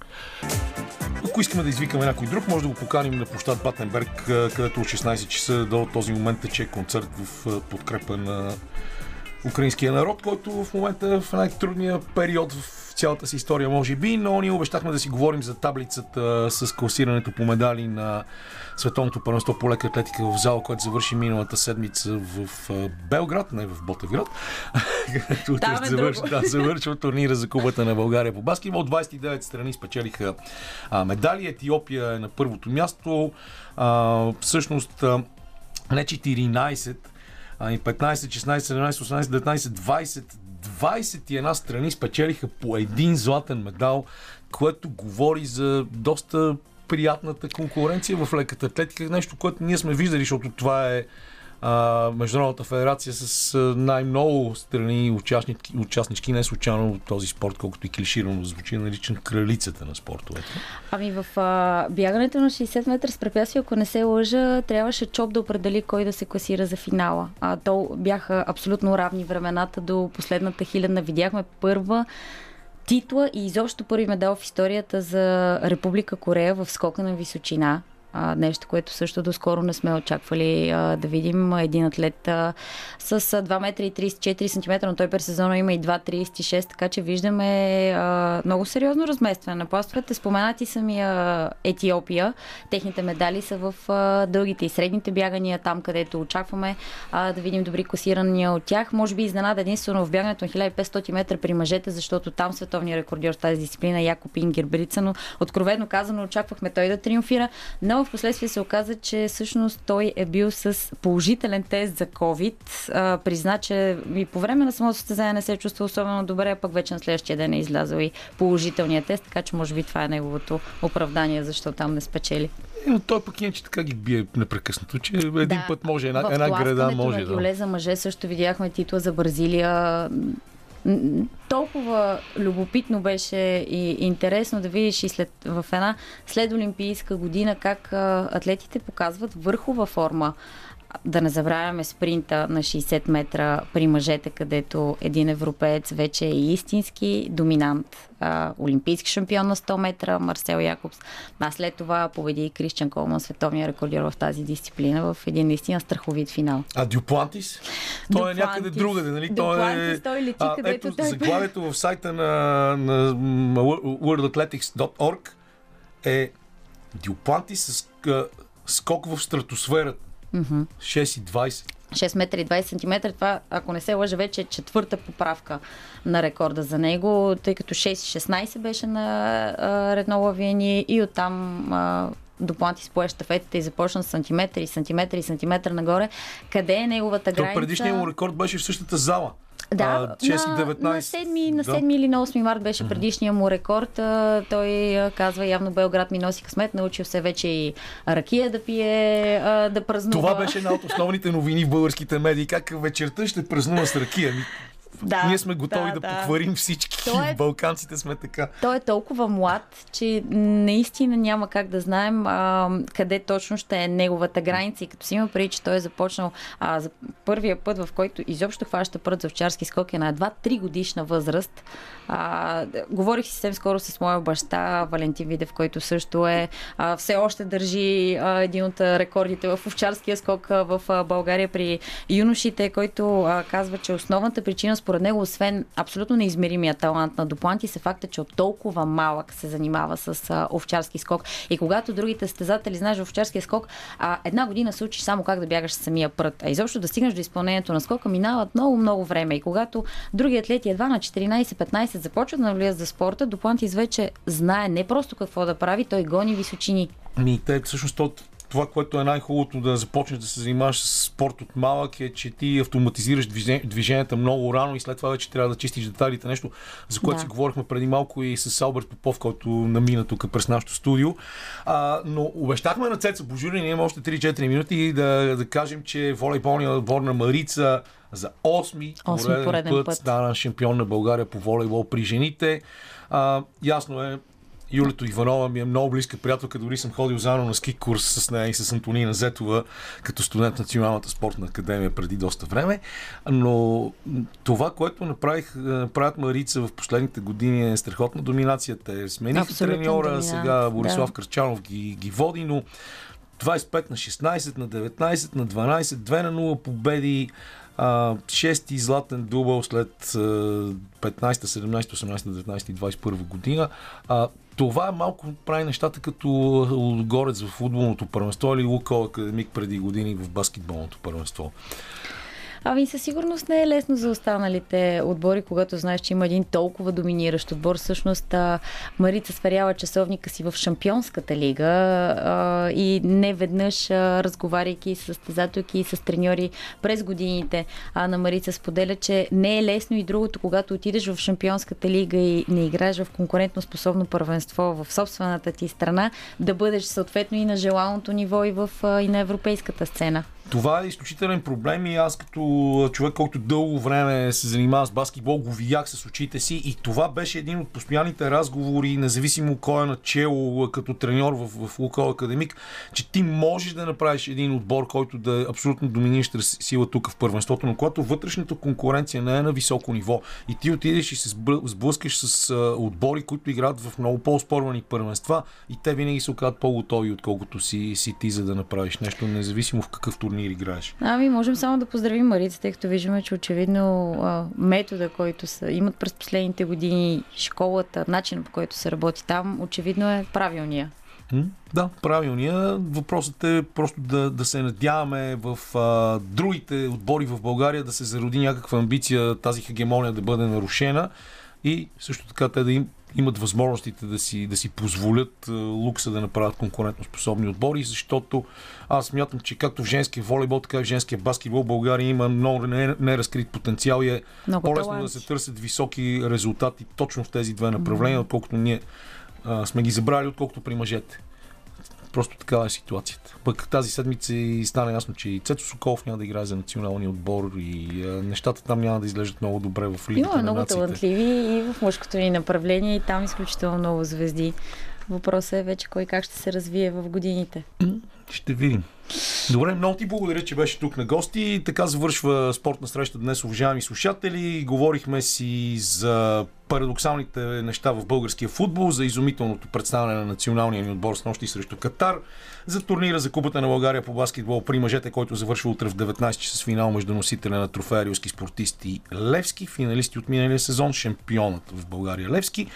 Ако искаме да извикаме някой друг, може да го поканим на площад Батенберг, където от 16 часа до този момент тече концерт в подкрепа на украинския народ, който в момента е в най-трудния период в цялата си история, може би, но ние обещахме да си говорим за таблицата с класирането по медали на Световното първенство по лека атлетика в зала, което завърши миналата седмица в Белград, не в Ботевград. където завърши, да, завършва турнира за Кубата на България по баскетбол. 29 страни спечелиха а, медали. Етиопия е на първото място. А, всъщност не 14, ами 15, 16, 17, 18, 19, 20, 21 страни спечелиха по един златен медал, което говори за доста приятната конкуренция в леката атлетика. Нещо, което ние сме виждали, защото това е Международната федерация с най-много страни участнички, участнички, не случайно този спорт, колкото и клиширано звучи, наричан кралицата на спортовете. Ами в а, бягането на 60 метра с препятствие, ако не се лъжа, трябваше Чоп да определи кой да се класира за финала. А, то бяха абсолютно равни времената до последната хиляда. Видяхме първа титла и изобщо първи медал в историята за Република Корея в скока на височина. Нещо, което също доскоро не сме очаквали а, да видим. Един атлет а, с а, 2 метра и 34 см, но той през сезона има и 2,36, така че виждаме а, много сериозно разместване на пластовете. Споменати са ми а, Етиопия. Техните медали са в а, дългите и средните бягания, там където очакваме а, да видим добри класирания от тях. Може би изненада единствено в бягането на 1500 метра при мъжете, защото там световният рекордьор в тази дисциплина е Якоб Ингербрица, но откровено казано очаквахме той да триумфира, но в последствие се оказа, че всъщност той е бил с положителен тест за COVID. А, призна, че и по време на самото състезание не се е чувства особено добре, а пък вече на следващия ден е излязъл и положителният тест, така че може би това е неговото оправдание, защо там не спечели. Е, но той пък иначе така ги бие непрекъснато, че един Да, път може, една, една града може. На Да. за мъже също видяхме титла за Бразилия. Толкова любопитно беше и интересно да видиш и след, в една след Олимпийска година как атлетите показват върхова форма. Да не забравяме спринта на 60 метра при мъжете, където един европеец вече е истински доминант. А, олимпийски шампион на 100 метра, Марсел Якобс. А след това победи и Кристиан Колман, световния рекордьор в тази дисциплина, в един наистина страховит финал. А Дюплантис? Той е Дюплантис. някъде другаде, нали? Той е... Дюплантис, той лети където ето, той- заглавието в сайта на, на worldathletics.org е Дюплантис с а, скок в стратосферата. 6,20. 6 метра и 20 сантиметра. Това, ако не се лъжа, вече е четвърта поправка на рекорда за него, тъй като 6,16 беше на Редно Лавиени и оттам а, Дупланти с пое щафетите и започна с сантиметри, и сантиметри и сантиметра нагоре. Къде е неговата То граница? предишният му рекорд беше в същата зала. Да, А, 6,19. на, на, 7, на Да. 7 или на 8 март беше предишния му рекорд. А, той а, казва, явно Белград ми носи късмет, научил се вече и ракия да пие, а, да празнува. Това беше една от основните новини в българските медии. Как вечерта ще празнува с ракия. Да, Ние сме готови да, да, да. покварим всички. Е- Балканците сме така. Той е толкова млад, че наистина няма как да знаем а, къде точно ще е неговата граница. И като си има преди, че той е започнал а, за първия път, в който изобщо хваща прът за овчарски скок е на едва 3 годишна възраст. А, говорих съвсем скоро с моя баща, Валентин Видев, който също е а, все още държи а, един от рекордите в овчарския скок а, в а, България при юношите, който а, казва, че основната причина според него, освен абсолютно неизмеримия талант на Дуплантис, е факта, че от толкова малък се занимава с а, овчарски скок. И когато другите състезатели, знаеш, овчарския скок, а, една година се учиш само как да бягаш с самия прът. А изобщо да стигнеш до изпълнението на скока, минават много-много време. И когато други атлети едва на 14-15 започват да навлизат за спорта, Дуплантис вече знае не просто какво да прави, той гони височини. Ми, те всъщност то, това, което е най-хубавото да започнеш да се занимаваш с спорт от малък е, че ти автоматизираш движен- движенията много рано и след това вече трябва да чистиш детайлите. Нещо, за което Да. си говорихме преди малко и с Алберт Попов, който намина тук през нашото студио. А, но обещахме на Цеца Божури, ние имаме още 3-4 минути да, да кажем, че волейболният отбор на Марица за 8-ми Осми пореден път, път. стана шампион на България по волейбол при жените. А, ясно е, Юлето Иванова ми е много близка приятелка, дори съм ходил заедно на ски курс с нея и с Антонина Зетова, като студент на Националната спортна академия преди доста време. Но това, което направих, е, правят Марица в последните години е страхотна доминация. Те смениха треньора, сега Борислав да. Кръчанов ги, ги води, но 25 на 16, на 19, на 12, 2 на 0 победи, а, шести златен дубъл след а, 15, 17, 18, 19 и 21 година. А, това малко прави нещата като Горец в футболното първенство или Лукол Академик преди години в баскетболното първенство. Ами със сигурност не е лесно за останалите отбори, когато знаеш, че има един толкова доминиращ отбор. Всъщност Марица сверява часовника си в Шампионската лига и не веднъж, разговаряйки с състезателки и с треньори през годините, а на Марица споделя, че не е лесно и другото, когато отидеш в Шампионската лига и не играеш в конкурентно способно първенство в собствената ти страна, да бъдеш съответно и на желаното ниво и, в, и на европейската сцена. Това е изключителен проблем и аз като човек, който дълго време се занимава с баскетбол, го видях с очите си и това беше един от постоянните разговори, независимо кой е начало като треньор в, в Лукал Академик, че ти можеш да направиш един отбор, който да е абсолютно доминираща сила тук в първенството, но когато вътрешната конкуренция не е на високо ниво и ти отидеш и се сблъскаш с отбори, които играят в много по-спорвани първенства и те винаги се оказват по-готови, отколкото си, си ти, за да направиш нещо, независимо в какъв турнир играеш. Ами, можем само да поздравим Марица, тъй като виждаме, че очевидно а, метода, който са, имат през последните години, школата, начинът по който се работи там, очевидно е правилния. Да, правилния. Въпросът е просто да, да се надяваме в а, другите отбори в България да се зароди някаква амбиция тази хегемония да бъде нарушена и също така те да им, имат възможностите да си, да си позволят а, лукса да направят конкурентоспособни отбори, защото аз смятам, че както в женския волейбол, така и в женския баскетбол България има много не- неразкрит потенциал и е Много по-лесно да таланти. се търсят високи резултати точно в тези две направления, отколкото ние а, сме ги забрали, отколкото при мъжете. Просто такава е ситуацията. Пък тази седмица и стана ясно, че и Цецо Соколов няма да играе за националния отбор и а, нещата там няма да изглеждат много добре в Лигата Има много талантливи и в мъжкото ни направление и там изключително много звезди. Въпросът е вече кой как ще се развие в годините. Ще видим. Добре, много ти благодаря, че беше тук на гости. Така завършва спортна среща днес, уважаеми слушатели. Говорихме си за парадоксалните неща в българския футбол, за изумителното представяне на националния ни отбор с нощи срещу Катар, за турнира за Купата на България по баскетбол при мъжете, който завършва утре в 19 часа с финал между носителя на трофея рилски спортисти Левски, финалисти от миналия сезон, шампионът в България Левски.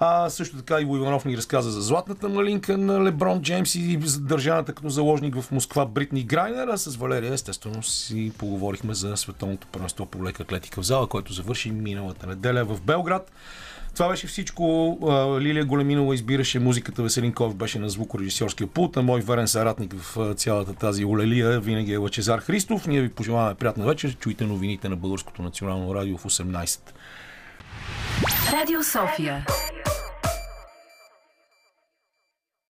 А, също така и Иванов ни разказа за златната малинка на Леброн Джеймс и за държаната като заложник в Москва Бритни Грайнер, а с Валерия естествено си поговорихме за световното първенство по лека атлетика в зала, което завърши миналата неделя в Белград. Това беше всичко. Лилия Големинова избираше музиката, Веселин Ков беше на звукорежисьорския пулт, а мой верен съратник в цялата тази олелия винаги е Лачезар Христов. Ние ви пожелаваме приятна вечер. Чуйте новините на Българското национално радио в 18. Радио София.